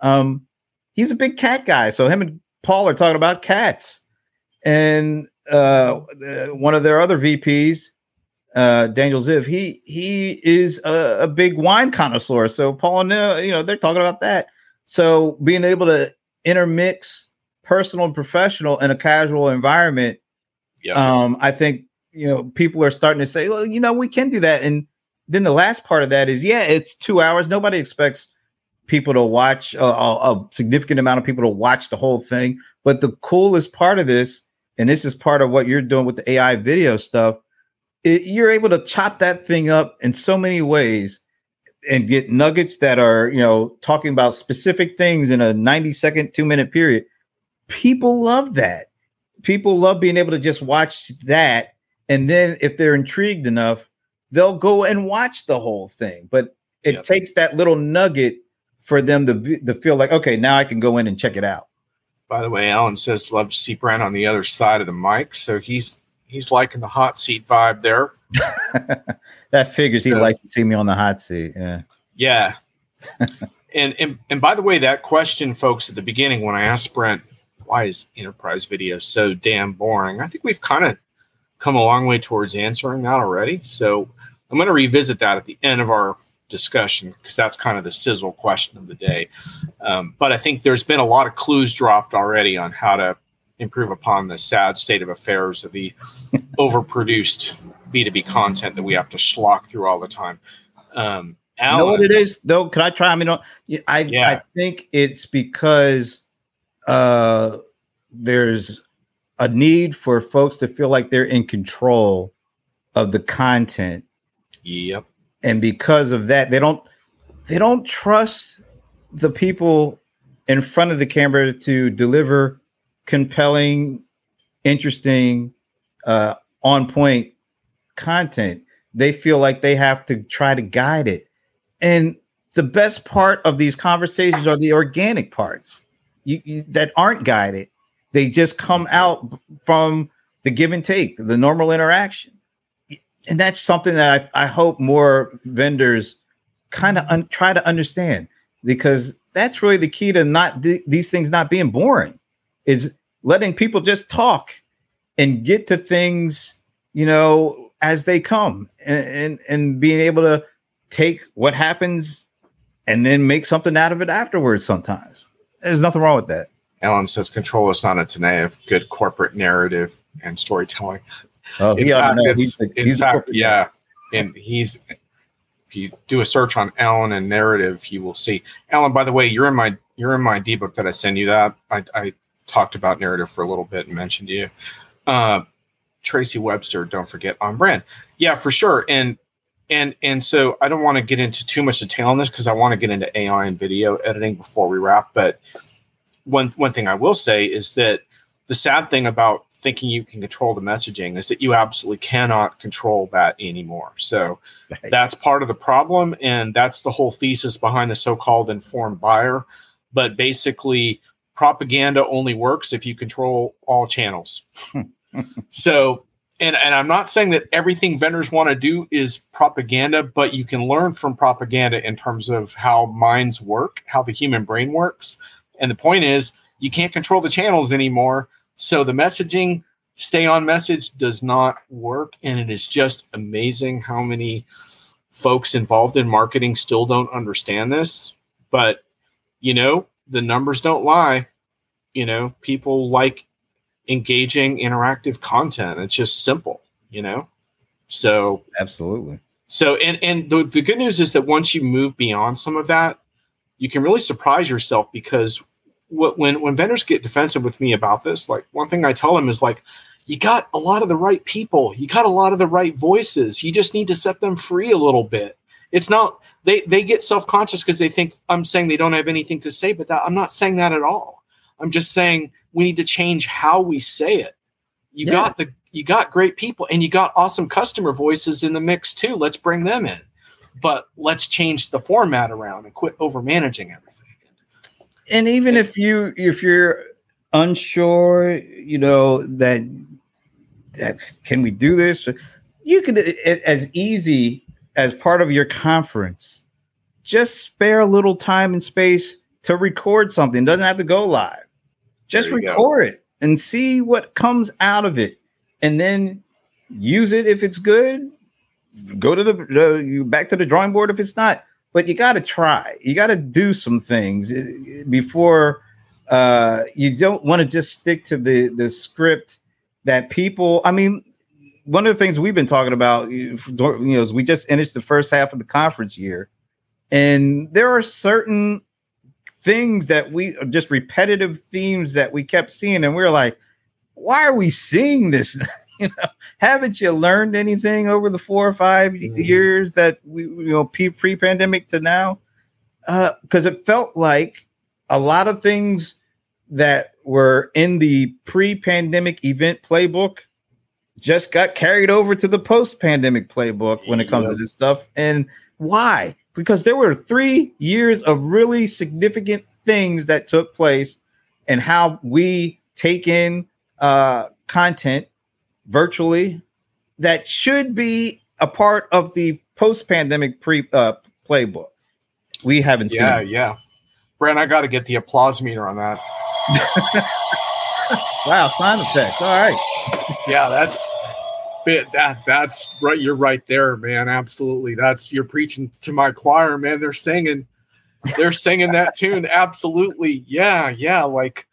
Speaker 2: Um, he's a big cat guy, so him and Paul are talking about cats, and uh, one of their other VPs, uh, Daniel Ziv, he he is a, a, big wine connoisseur. So Paul and uh, you know they're talking about that. So being able to intermix personal and professional in a casual environment, yeah. um, I think you know people are starting to say, well, you know, we can do that. And then the last part of that is, yeah, it's two hours. Nobody expects people to watch uh, a, significant amount of people to watch the whole thing. But the coolest part of this and this is part of what you're doing with the AI video stuff, it, you're able to chop that thing up in so many ways and get nuggets that are, you know, talking about specific things in a 90 second, two minute period. People love that. People love being able to just watch that. And then if they're intrigued enough, they'll go and watch the whole thing. But it yep. takes that little nugget for them to, to feel like, okay, now I can go in and check it out.
Speaker 1: By the way, Alan says love to see Brent on the other side of the mic, so he's he's liking the hot seat vibe there.
Speaker 2: that figures so, he likes to see me on the hot seat. Yeah.
Speaker 1: Yeah. and, and and by the way, that question, folks, at the beginning when I asked Brent, why is enterprise video so damn boring? I think we've kind of come a long way towards answering that already. So I'm going to revisit that at the end of our discussion because that's kind of the sizzle question of the day. Um, but I think there's been a lot of clues dropped already on how to improve upon the sad state of affairs of the overproduced B2B content that we have to schlock through all the time. Um,
Speaker 2: Alan, you know what it is though? Can I try? I mean, I yeah. I think it's because uh, there's a need for folks to feel like they're in control of the content.
Speaker 1: Yep.
Speaker 2: And because of that they don't they don't trust the people in front of the camera to deliver compelling interesting uh on point content. They feel like they have to try to guide it. And the best part of these conversations are the organic parts you, you, that aren't guided. They just come mm-hmm. out from the give and take the normal interaction. And that's something that I, I hope more vendors kind of un- try to understand because that's really the key to not th- these things not being boring is letting people just talk and get to things you know as they come and, and and being able to take what happens and then make something out of it afterwards. Sometimes there's nothing wrong with that.
Speaker 1: Alan says control is not a tenay of good corporate narrative and storytelling.
Speaker 2: Oh,
Speaker 1: in
Speaker 2: to
Speaker 1: fact.
Speaker 2: He's
Speaker 1: in
Speaker 2: he's the
Speaker 1: fact,
Speaker 2: guy.
Speaker 1: yeah, and he's. If you do a search on Alan and narrative, you will see Alan. By the way, you're in my you're in my D book that I send you. That I, I talked about narrative for a little bit and mentioned you. Uh, Tracy Webster, don't forget on brand. Yeah, for sure. And and and so I don't want to get into too much detail on this because I want to get into AI and video editing before we wrap. But one one thing I will say is that the sad thing about thinking you can control the messaging is that you absolutely cannot control that anymore. So that's part of the problem, and that's the whole thesis behind the so-called informed buyer. But basically, propaganda only works if you control all channels. so, and and I'm not saying that everything vendors want to do is propaganda, but you can learn from propaganda in terms of how minds work, how the human brain works. And the point is, you can't control the channels anymore. So the messaging, stay on message, does not work. And it is just amazing how many folks involved in marketing still don't understand this. But, you know, the numbers don't lie. You know, people like engaging interactive content. It's just simple, you know? So
Speaker 2: Absolutely.
Speaker 1: so, and and the, the good news is that once you move beyond some of that, you can really surprise yourself because what when when vendors get defensive with me about this, like one thing I tell them is like, you got a lot of the right people, you got a lot of the right voices. You just need to set them free a little bit. It's not they they get self conscious because they think I'm saying they don't have anything to say, but that, I'm not saying that at all. I'm just saying we need to change how we say it. You
Speaker 2: Yeah.
Speaker 1: got the you got great people and you got awesome customer voices in the mix too. Let's bring them in. But let's change the format around and quit over managing everything.
Speaker 2: and even if you if you're unsure you know that, that can we do this you can it- as easy as part of your conference just spare a little time and space to record something It doesn't have to go live just
Speaker 1: you go.
Speaker 2: record it and see what comes out of it and then use it if it's good. Go to the uh, you back to the drawing board if it's not. But you got to try. You got to do some things uh, before uh you don't want to just stick to the the script that people i mean one of the things we've been talking about you know is we just finished the first half of the conference year and there are certain things that we just repetitive themes that we kept seeing and we were like why are we seeing this? You know haven't you learned anything over the four or 5
Speaker 1: Mhm.
Speaker 2: years that we you know pre- pre-pandemic to now? Because it felt like a lot of things that were in the pre-pandemic event playbook just got carried over to the post-pandemic playbook when it comes to this stuff and why because there were three years of really significant things that took place and how we take in uh, content virtually that should be a part of the post-pandemic pre uh, playbook. We haven't
Speaker 1: Yeah,
Speaker 2: seen.
Speaker 1: yeah. Brent, I got to get the applause meter on that.
Speaker 2: Wow, sound effects. All right.
Speaker 1: Yeah, that's that that's right. You're right there, man. Absolutely. That's you're preaching to my choir, man. They're singing, they're singing that tune. Absolutely. Yeah, yeah. Like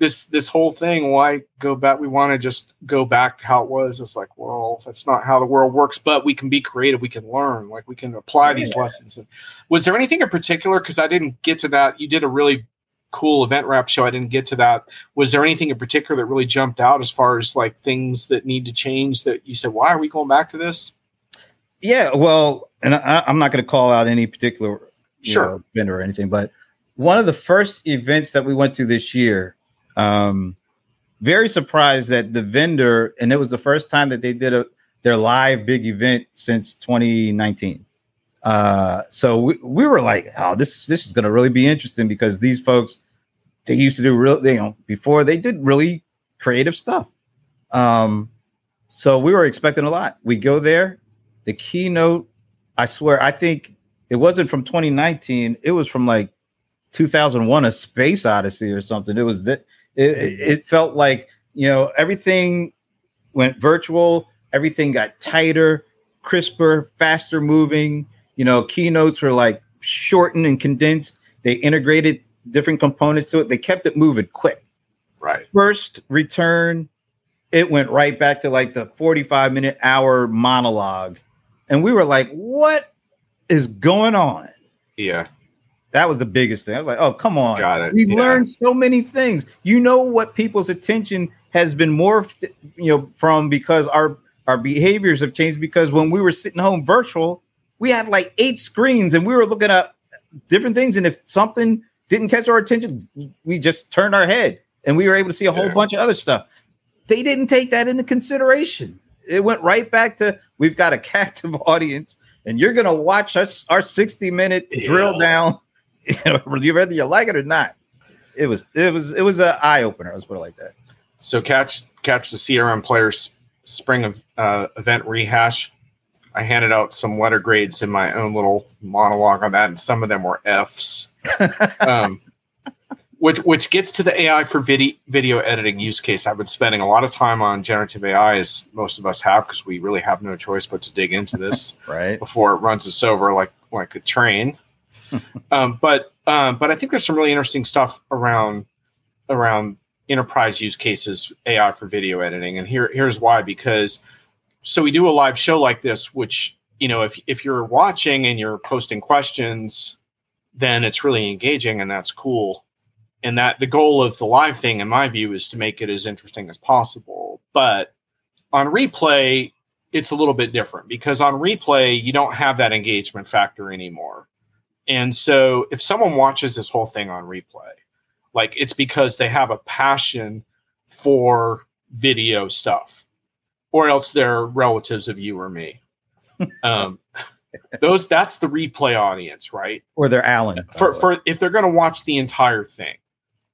Speaker 1: this this whole thing, why go back? We want to just go back to how it was. It's like, well, that's not how the world works, but we can be creative, we can learn, like we can apply these lessons. And was there anything in particular? Because I didn't get to that. You did a really cool event wrap show. I didn't get to that was there anything in particular that really jumped out as far as like things that need to change that you said why are we going back to this
Speaker 2: Yeah, well, and I, I'm not going to call out any particular
Speaker 1: Sure.
Speaker 2: know, vendor or anything, but one of the first events that we went to this year, um, very surprised that the vendor, and it was the first time that they did a their live big event since 2019. Uh, so we, we were like, oh, this this is going to really be interesting because these folks they used to do real, you know, before they did really creative stuff. Um, so we were expecting a lot. We go there, the keynote. I swear, I think it wasn't from 2019. It was from like 2001, A Space Odyssey or something. It was that. It, it, it felt like you know everything went virtual. Everything got tighter, crisper, faster moving. You know, keynotes were like shortened and condensed. They integrated different components to it. They kept it moving quick.
Speaker 1: Right.
Speaker 2: First return, it went right back to like the 45 minute hour monologue. And we were like, what is going on?
Speaker 1: Yeah.
Speaker 2: That was the biggest thing. I was like, oh, come on.
Speaker 1: Got it.
Speaker 2: We
Speaker 1: Yeah.
Speaker 2: learned so many things. You know what people's attention has been morphed, you know, from because our our behaviors have changed because when we were sitting home virtual, we had like eight screens and we were looking at different things. And if something didn't catch our attention, we just turned our head and we were able to see a whole
Speaker 1: Yeah.
Speaker 2: bunch of other stuff. They didn't take that into consideration. It went right back to we've got a captive audience and you're gonna watch us our 60 minute drill down, you whether you like it or not. It was it was it was an eye opener. Let's put it like that.
Speaker 1: So catch catch the CRM Playaz spring of uh, event rehash. I handed out some letter grades in my own little monologue on that, and some of them were Fs. um, which which gets to the AI for video video editing use case. I've been spending a lot of time on generative AI, as most of us have, because we really have no choice but to dig into this
Speaker 2: Right.
Speaker 1: before it runs us over like like a train. um, but um, but I think there's some really interesting stuff around around enterprise use cases AI for video editing, and here here's why because so we do a live show like this, which you know if if you're watching and you're posting questions, then it's really engaging and that's cool. And that the goal of the live thing, in my view, is to make it as interesting as possible. But on replay, it's a little bit different because on replay you don't have that engagement factor anymore and so if someone watches this whole thing on replay like it's because they have a passion for video stuff or else they're relatives of you or me. Um those that's the replay audience right?
Speaker 2: Or they're Alan
Speaker 1: for for if they're going to watch the entire thing.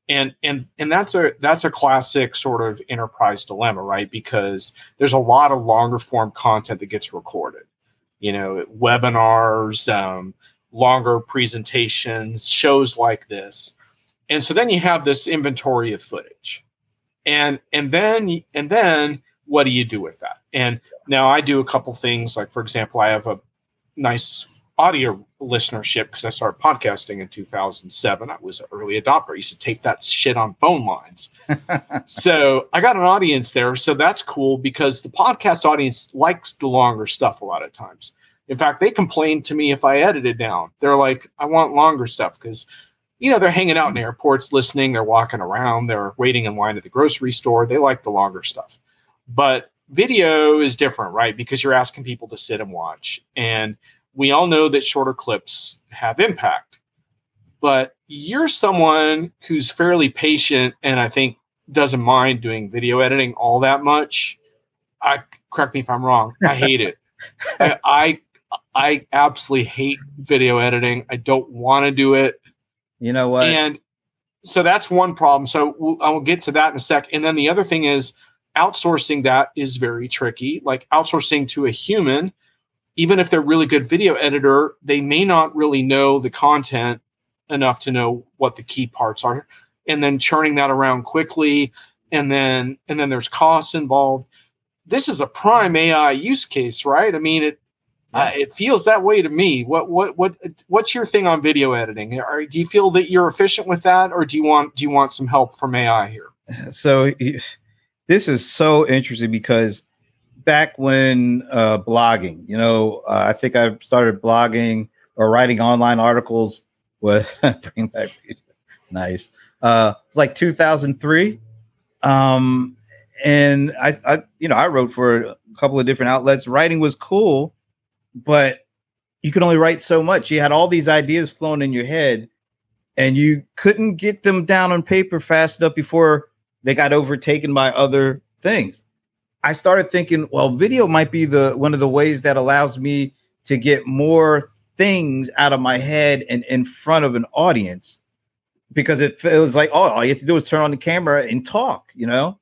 Speaker 1: And and and that's a that's a classic sort of enterprise dilemma right? Because there's a lot of longer form content that gets recorded. You know webinars um, longer presentations shows like this. And so then you have this inventory of footage. And and then and then what do you do with that and now i do a couple things like for example i have a nice audio listenership because I started podcasting in 2007. I was an early adopter. I used to tape that shit on phone lines. so I got an audience there. So that's cool because the podcast audience likes the longer stuff a lot of times. In fact, they complain to me if I edit it down. They're like, I want longer stuff because, you know, they're hanging out in airports listening, they're walking around, they're waiting in line at the grocery store. They like the longer stuff. But video is different, right? Because you're asking people to sit and watch. And we all know that shorter clips have impact. But you're someone who's fairly patient and I think doesn't mind doing video editing all that much. I correct me if I'm wrong. I hate it. I, I I absolutely hate video editing. I don't want to do it.
Speaker 2: You know what?
Speaker 1: And so that's one problem. So we'll, I will get to that in a sec. And then the other thing is outsourcing that is very tricky. Like outsourcing to a human, even if they're really good video editor, they may not really know the content enough to know what the key parts are. And then churning that around quickly, and then and then there's costs involved. This is a prime AI use case, right? I mean, it uh, it feels that way to me. What what what what's your thing on video editing? Are, do you feel that you're efficient with that, or do you want do you want some help from AI here?
Speaker 2: so y- this is so interesting because back when uh, blogging, you know, uh, I think I started blogging or writing online articles. What bring back nice? Uh, it's like 2003, um, and I, I, you know, I wrote for a couple of different outlets. Writing was cool, but you could only write so much. You had all these ideas flowing in your head, and you couldn't get them down on paper fast enough before they got overtaken by other things. I started thinking, well, video might be the one of the ways that allows me to get more things out of my head and in front of an audience because it feels like, oh, all you have to do is turn on the camera and talk, you know?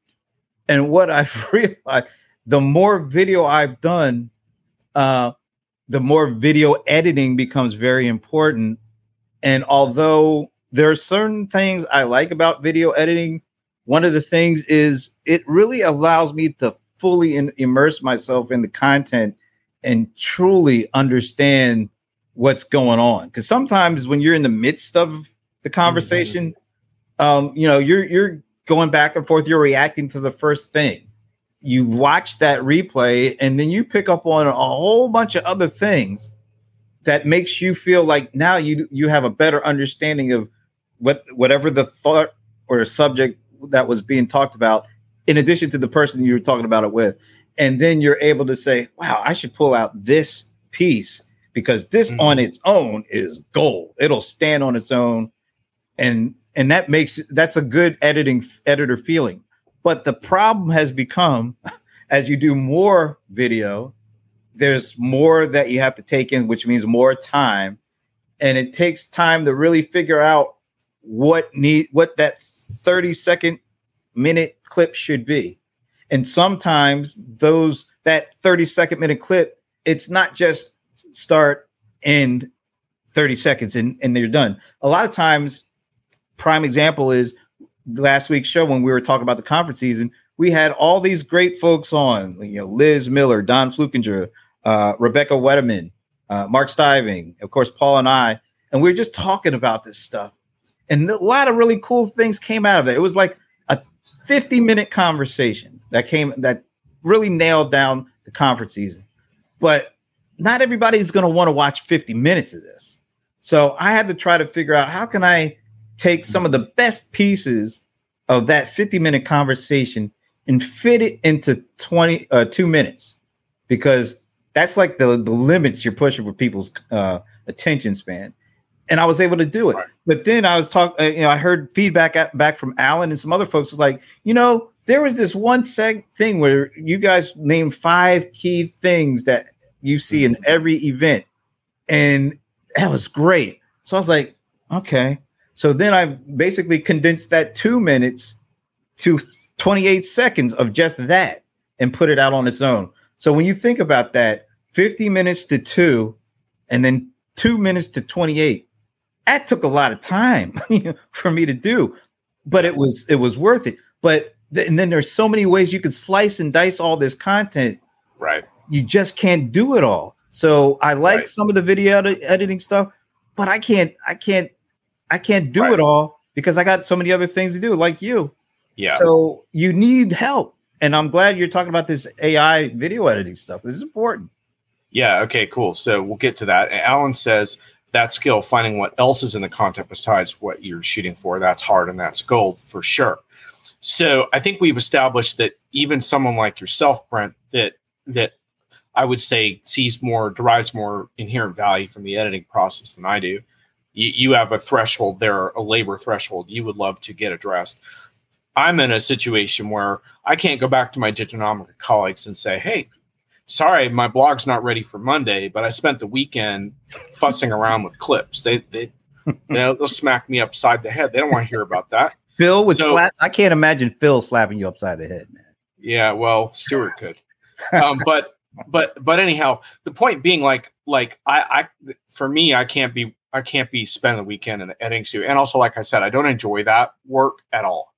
Speaker 2: And what I've realized, the more video I've done, uh, the more video editing becomes very important. And although there are certain things I like about video editing, one of the things is it really allows me to fully in, immerse myself in the content and truly understand what's going on. Because sometimes when you're in the midst of the conversation, mm-hmm. um, you know, you're you're going back and forth, you're reacting to the first thing. You watch that replay, and then you pick up on a whole bunch of other things that makes you feel like now you you have a better understanding of what whatever the thought or subject that was being talked about, in addition to the person you were talking about it with. And then you're able to say, wow, I should pull out this piece because this mm-hmm. on its own is gold. It'll stand on its own. And and that makes that's a good editing editor feeling. But the problem has become as you do more video, there's more that you have to take in, which means more time. And it takes time to really figure out what need what that 30 second minute clip should be. And sometimes those that 30 second minute clip, it's not just start end 30 seconds and, and they're done. A lot of times, prime example is last week's show when we were talking about the conference season, we had all these great folks on, you know, Liz Miller, Don Fluckinger, uh, Rebecca Wettemann, uh, Mark Stiving, of course, Paul and I, and we were just talking about this stuff. And a lot of really cool things came out of it. It was like a 50 minute conversation that came that really nailed down the conference season. But not everybody's going to want to watch 50 minutes of this. So I had to try to figure out how can I take some of the best pieces of that 50 minute conversation and fit it into 20 uh, two minutes because that's like the, the limits you're pushing for people's uh, attention span and I was able to do it. Right. But then I was talking, uh, you know, I heard feedback at, back from Alan and some other folks was like, you know, there was this one seg thing where you guys named five key things that you see in mm-hmm. every event, and that was great. So I was like, okay. So then I basically condensed that two minutes to 28 seconds of just that and put it out on its own. So when you think about that, 50 minutes to two, and then two minutes to 28 that took a lot of time for me to do, but it was it was worth it. But th- and then there's so many ways you could slice and dice all this content.
Speaker 1: Right.
Speaker 2: You just can't do it all. So I like right. some of the video ed- editing stuff, but I can't I can't I can't do right. it all because I got so many other things to do, like you.
Speaker 1: Yeah.
Speaker 2: So you need help. And I'm glad you're talking about this AI video editing stuff. This is important.
Speaker 1: Yeah. Okay, cool. So we'll get to that. Alan says that skill, finding what else is in the content besides what you're shooting for, that's hard and that's gold for sure. So I think we've established that even someone like yourself, Brent, that that I would say sees more, derives more inherent value from the editing process than I do. You, you have a threshold there, a labor threshold you would love to get addressed. I'm in a situation where I can't go back to my Diginomica colleagues and say, hey, sorry, my blog's not ready for Monday, but I spent the weekend fussing around with clips. They they they'll, they'll smack me upside the head. They don't want to hear about that.
Speaker 2: Phil was so, I can't imagine Phil slapping you upside the head, man.
Speaker 1: Yeah, well, Stuart could. Um, but but but anyhow, the point being, like like I I for me, I can't be I can't be spending the weekend in the editing studio, and also like I said, I don't enjoy that work at all.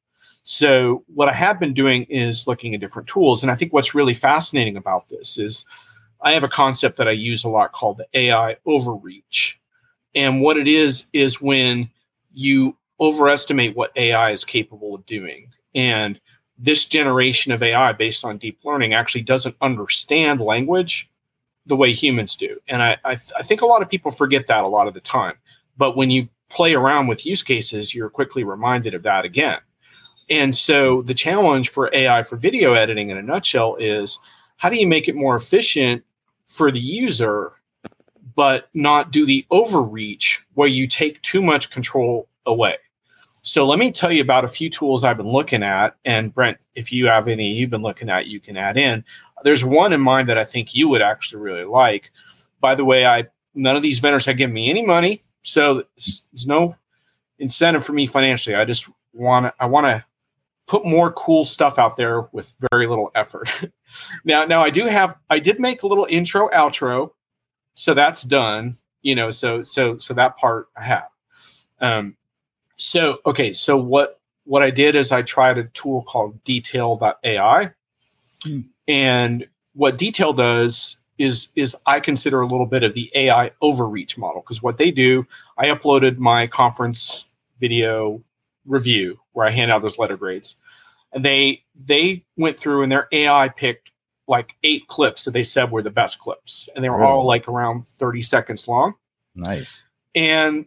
Speaker 1: So what I have been doing is looking at different tools. And I think what's really fascinating about this is I have a concept that I use a lot called the AI overreach. And what it is, is when you overestimate what AI is capable of doing. And this generation of AI based on deep learning actually doesn't understand language the way humans do. And I, I, th- I think a lot of people forget that a lot of the time. But when you play around with use cases, you're quickly reminded of that again. And so the challenge for AI for video editing in a nutshell is how do you make it more efficient for the user, but not do the overreach where you take too much control away? So let me tell you about a few tools I've been looking at. And Brent, if you have any you've been looking at, you can add in. There's one in mind that I think you would actually really like. By the way, I none of these vendors have given me any money, so there's no incentive for me financially. I just want to I want to put more cool stuff out there with very little effort. now, now I do have I did make a little intro outro, so that's done. You know, so so so that part I have. Um, so okay, so what what I did is I tried a tool called Detail.ai, hmm. and what Detail does is is I consider a little bit of the AI overreach model because what they do, I uploaded my conference video review where I hand out those letter grades, and they they went through and their AI picked like eight clips that they said were the best clips, and they were
Speaker 2: Really?
Speaker 1: all like around thirty seconds long.
Speaker 2: Nice.
Speaker 1: And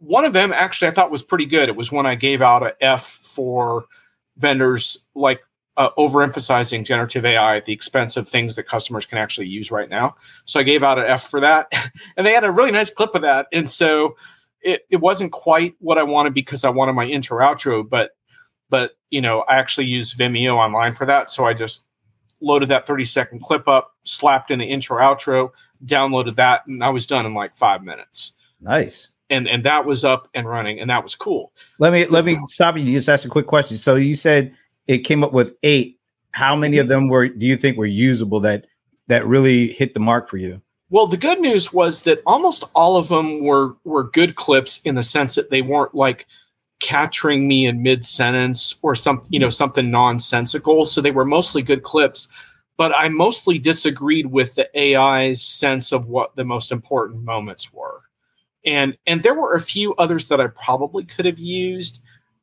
Speaker 1: one of them actually I thought was pretty good. It was when I gave out a F for vendors like uh, overemphasizing generative AI at the expense of things that customers can actually use right now. So I gave out an F for that, and they had a really nice clip of that. And so it, it wasn't quite what I wanted because I wanted my intro outro, but but you know I actually used Vimeo online for that, so I just loaded that 30 second clip up, slapped in the intro outro, downloaded that, and I was done in like five minutes.
Speaker 2: Nice.
Speaker 1: And and that was up and running, and that was cool.
Speaker 2: Let me let me stop you. you. Just ask a quick question. So you said it came up with eight. How many of mm-hmm. them were do you think were usable that that really hit the mark for you?
Speaker 1: Well, the good news was that almost all of them were were good clips in the sense that they weren't like capturing me in mid sentence or something, you know, something nonsensical. So they were mostly good clips. But I mostly disagreed with the AI's sense of what the most important moments were. And and there were a few others that I probably could have used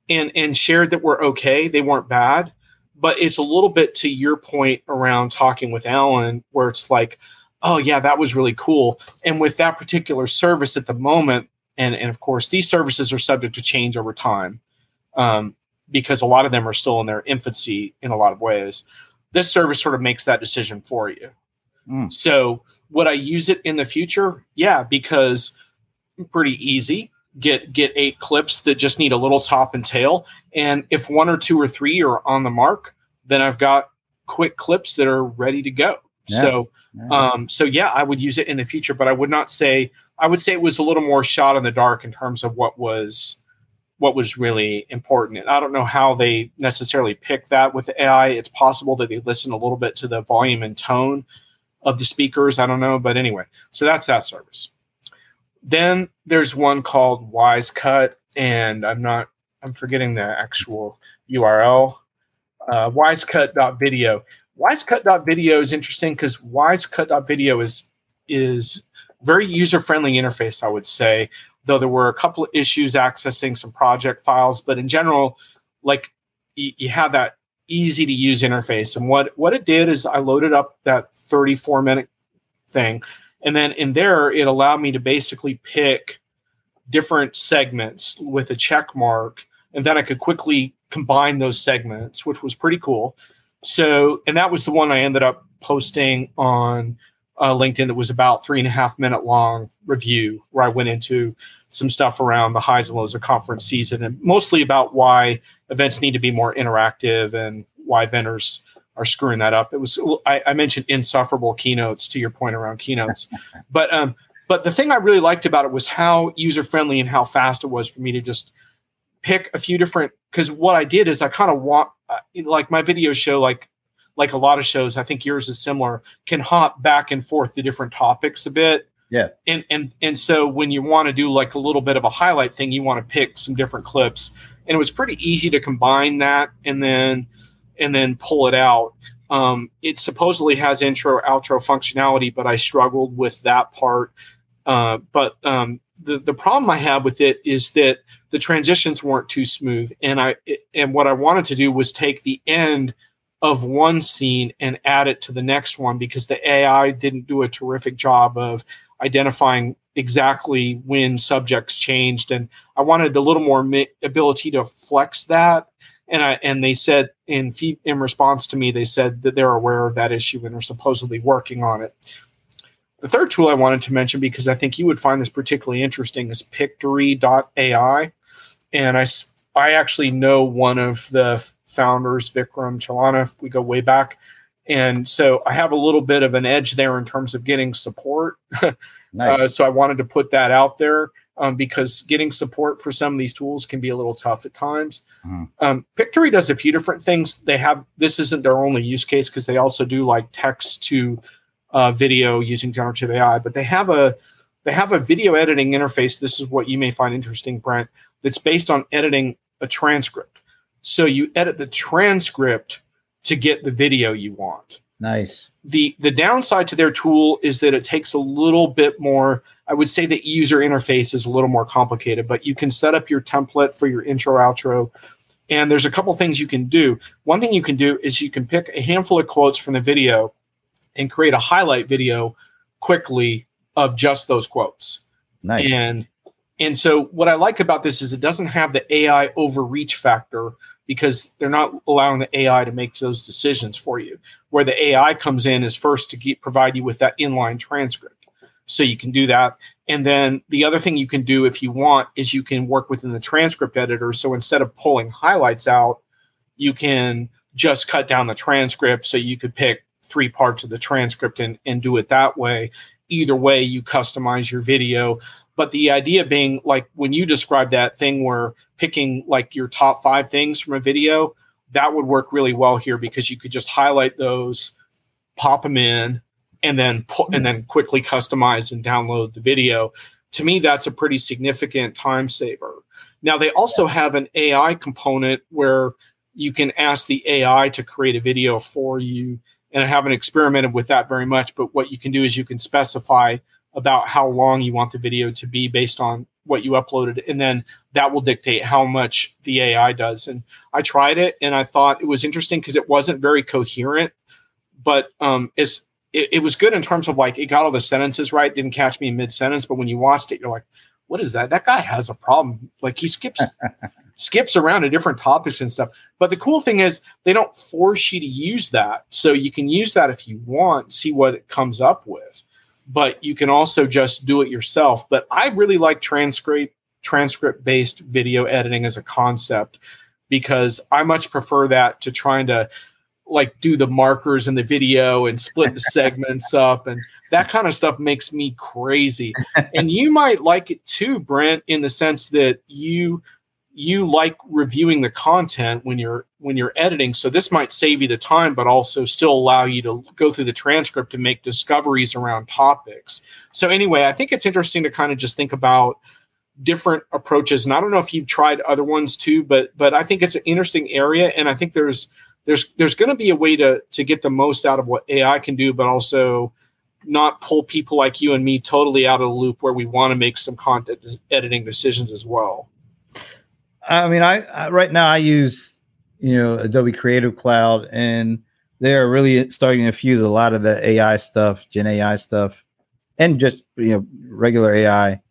Speaker 1: and and shared that were okay. They weren't bad. But it's a little bit to your point around talking with Alan, where it's like, oh yeah, that was really cool. And with that particular service at the moment, and and of course these services are subject to change over time, um, because a lot of them are still in their infancy in a lot of ways. This service sort of makes that decision for you.
Speaker 2: Mm.
Speaker 1: So would I use it in the future? Yeah, because pretty easy. Get get eight clips that just need a little top and tail, and if one or two or three are on the mark, then I've got quick clips that are ready to go.
Speaker 2: Yeah.
Speaker 1: So
Speaker 2: Yeah.
Speaker 1: um, so yeah, I would use it in the future, but I would not say I would say it was a little more shot in the dark in terms of what was what was really important. And I don't know how they necessarily pick that with AI. It's possible that they listen a little bit to the volume and tone of the speakers. I don't know, but anyway, so that's that service. Then there's one called Wise Cut, and I'm not I'm forgetting the actual URL. Uh, wisecut.video. Wisecut.video is interesting because wisecut.video is is very user friendly interface. I would say, though there were a couple of issues accessing some project files, but in general, like you, you have that easy to use interface. And what what it did is I loaded up that 34 minute thing, and then in there it allowed me to basically pick different segments with a check mark, and then I could quickly combine those segments, which was pretty cool. So, and that was the one I ended up posting on uh, LinkedIn that was about three and a half minute long review where I went into some stuff around the highs and lows of conference season and mostly about why events need to be more interactive and why vendors are screwing that up. It was I, I mentioned insufferable keynotes to your point around keynotes, but um, but the thing I really liked about it was how user friendly and how fast it was for me to just pick a few different. Because what I did is I kind of want uh, like my video show like like a lot of shows. I think yours is similar. Can hop back and forth to different topics a bit.
Speaker 2: Yeah.
Speaker 1: And and and so when you want to do like a little bit of a highlight thing, you want to pick some different clips, and it was pretty easy to combine that and then and then pull it out. Um, it supposedly has intro outro functionality, but I struggled with that part. Uh, but um, the the problem I have with it is that the transitions weren't too smooth, and I and what I wanted to do was take the end of one scene and add it to the next one because the AI didn't do a terrific job of identifying exactly when subjects changed, and I wanted a little more mi- ability to flex that. And I and they said in fee- in response to me, they said that they're aware of that issue and are supposedly working on it. The third tool I wanted to mention because I think you would find this particularly interesting is Pictory.ai, and I I actually know one of the founders, Vikram Chalana. We go way back, and so I have a little bit of an edge there in terms of getting support.
Speaker 2: Nice.
Speaker 1: Uh, so I wanted to put that out there um, because getting support for some of these tools can be a little tough at times.
Speaker 2: Mhm.
Speaker 1: Um, Pictory does a few different things. They have this isn't their only use case because they also do like text to uh, video using generative AI, but they have a they have a video editing interface. This is what you may find interesting, Brent. That's based on editing a transcript. So you edit the transcript to get the video you want.
Speaker 2: nice.
Speaker 1: the the downside to their tool is that it takes a little bit more i would say the user interface is a little more complicated but you can set up your template for your intro outro and there's a couple things you can do one thing you can do is you can pick a handful of quotes from the video and create a highlight video quickly of just those quotes
Speaker 2: Nice.
Speaker 1: and and so what I like about this is it doesn't have the AI overreach factor because they're not allowing the AI to make those decisions for you. Where the AI comes in is first to get, provide you with that inline transcript. So you can do that. And then the other thing you can do if you want is you can work within the transcript editor. So instead of pulling highlights out, you can just cut down the transcript. So you could pick three parts of the transcript and, and do it that way. Either way, you customize your video. But the idea being like when you describe that thing where picking like your top five things from a video, that would work really well here because you could just highlight those, pop them in, and then put and then quickly customize and download the video. To me, that's a pretty significant time saver. Now they also have an AI component where you can ask the AI to create a video for you. And I haven't experimented with that very much, but what you can do is you can specify about how long you want the video to be based on what you uploaded and then that will dictate how much the ai does. And i tried it and i thought it was interesting because it wasn't very coherent but um it's it, it, was good in terms of like it got all the sentences right didn't catch me in mid-sentence but when you watched it you're like what is that? That guy has a problem. Like he skips skips around to different topics and stuff. But the cool thing is they don't force you to use that. So you can use that if you want see what it comes up with but you can also just do it yourself. But I really like transcript transcript based video editing as a concept because I much prefer that to trying to like do the markers in the video and split the segments up and that kind of stuff makes me crazy. And you might like it too, Brent, in the sense that you you like reviewing the content when you're when you're editing. So this might save you the time but also still allow you to go through the transcript and make discoveries around topics. So anyway i think it's interesting to kind of just think about different approaches and i don't know if you've tried other ones too but but i think it's an interesting area and i think there's there's there's going to be a way to to get the most out of what ai can do but also not pull people like you and me totally out of the loop where we want to make some content editing decisions as well
Speaker 2: I mean, I, I, right now I use you know Adobe Creative Cloud, and they're really starting to infuse a lot of the AI stuff, Gen AI stuff, and just you know regular AI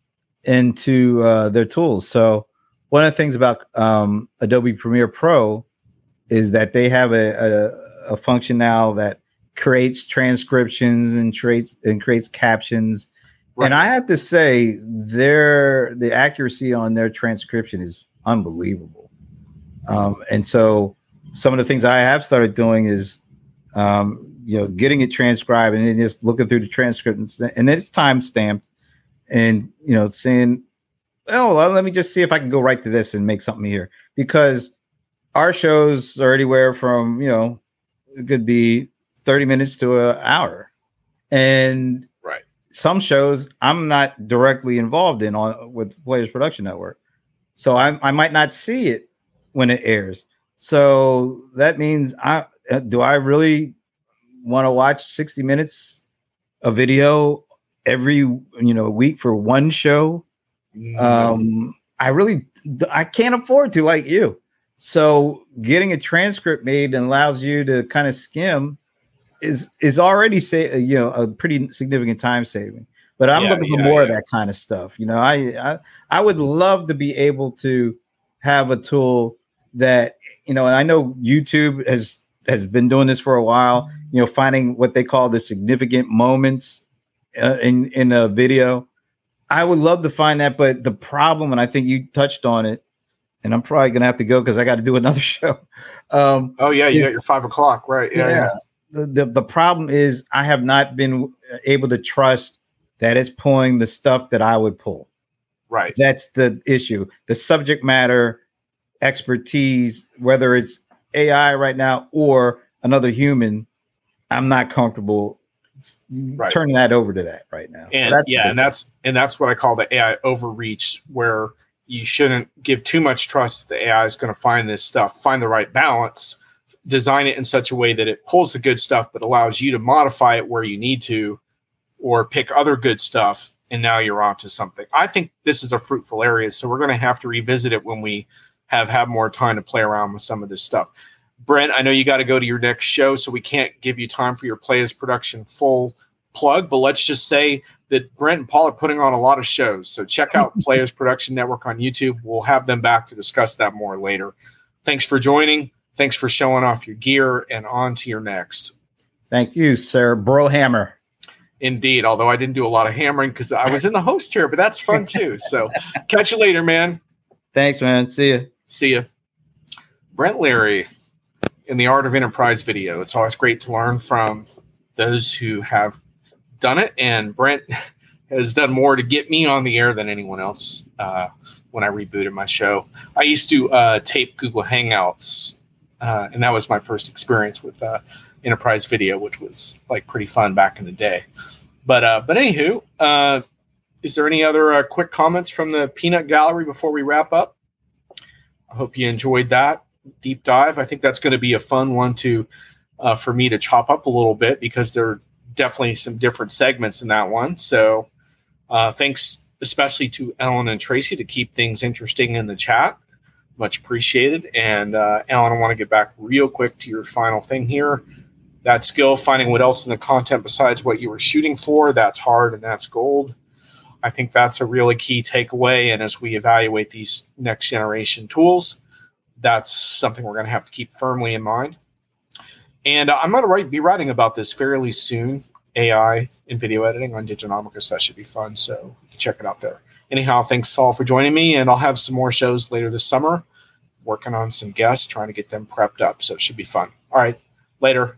Speaker 2: into uh, their tools. So one of the things about um, Adobe Premiere Pro is that they have a, a, a function now that creates transcriptions and creates and creates captions. Right. And I have to say, their the accuracy on their transcription is unbelievable. Um, and so some of the things I have started doing is, um, you know, getting it transcribed and then just looking through the transcript and, and then it's time stamped and, you know, saying, oh, well, let me just see if I can go right to this and make something here because our shows are anywhere from, you know, it could be 30 minutes to an hour. And
Speaker 1: right.
Speaker 2: some shows I'm not directly involved in on with Playaz Production Network. So I, I might not see it when it airs. So that means I uh, do I really want to watch 60 minutes a video every you know week for one show? Mm-hmm. Um, I really I can't afford to like you. So getting a transcript made and allows you to kind of skim is is already say you know a pretty significant time saving. But I'm yeah, looking for yeah, more yeah. of that kind of stuff. You know, I, I I would love to be able to have a tool that you know, and I know YouTube has has been doing this for a while. You know, finding what they call the significant moments uh, in in a video. I would love to find that, but the problem, and I think you touched on it, and I'm probably gonna have to go because I got to do another show.
Speaker 1: Um, oh yeah, you got your five o'clock, right? Yeah, yeah.
Speaker 2: The, the the problem is I have not been able to trust that is pulling the stuff that I would pull.
Speaker 1: Right.
Speaker 2: That's the issue. The subject matter expertise, whether it's AI right now or another human, I'm not comfortable right. turning that over to that right now.
Speaker 1: And so yeah, and that's and that's what I call the AI overreach, where you shouldn't give too much trust that the AI is going to find this stuff, find the right balance, design it in such a way that it pulls the good stuff, but allows you to modify it where you need to, or pick other good stuff. And now you're onto something. I think this is a fruitful area. So we're going to have to revisit it when we have had more time to play around with some of this stuff. Brent, I know you got to go to your next show, so we can't give you time for your Playaz Production full plug, but let's just say that Brent and Paul are putting on a lot of shows. So check out Playaz Production Network on YouTube. We'll have them back to discuss that more later. Thanks for joining. Thanks for showing off your gear and on to your next.
Speaker 2: Thank you, sir. Bro Hammer.
Speaker 1: Indeed. Although I didn't do a lot of hammering because I was in the host chair, but that's fun too. So catch you later, man.
Speaker 2: Thanks, man. See you.
Speaker 1: See you. Brent Leary in the Art of Enterprise video. It's always great to learn from those who have done it. And Brent has done more to get me on the air than anyone else uh, when I rebooted my show. I used to uh, tape Google Hangouts, uh, and that was my first experience with uh, Enterprise Video, which was like pretty fun back in the day. But uh, but anywho, uh, is there any other quick comments from the Peanut Gallery before we wrap up? I hope you enjoyed that deep dive. I think that's going to be a fun one to for me to chop up a little bit because there are definitely some different segments in that one. So uh, thanks especially to Ellen and Tracy to keep things interesting in the chat. Much appreciated. And uh, Ellen, I want to get back real quick to your final thing here. That skill, finding what else in the content besides what you were shooting for, that's hard and that's gold. I think that's a really key takeaway. And as we evaluate these next generation tools, that's something we're going to have to keep firmly in mind. And uh, I'm going to write, be writing about this fairly soon. AI in video editing on Diginomica. That should be fun. So check it out there. Anyhow, thanks all for joining me. And I'll have some more shows later this summer, working on some guests, trying to get them prepped up. So it should be fun. All right. Later.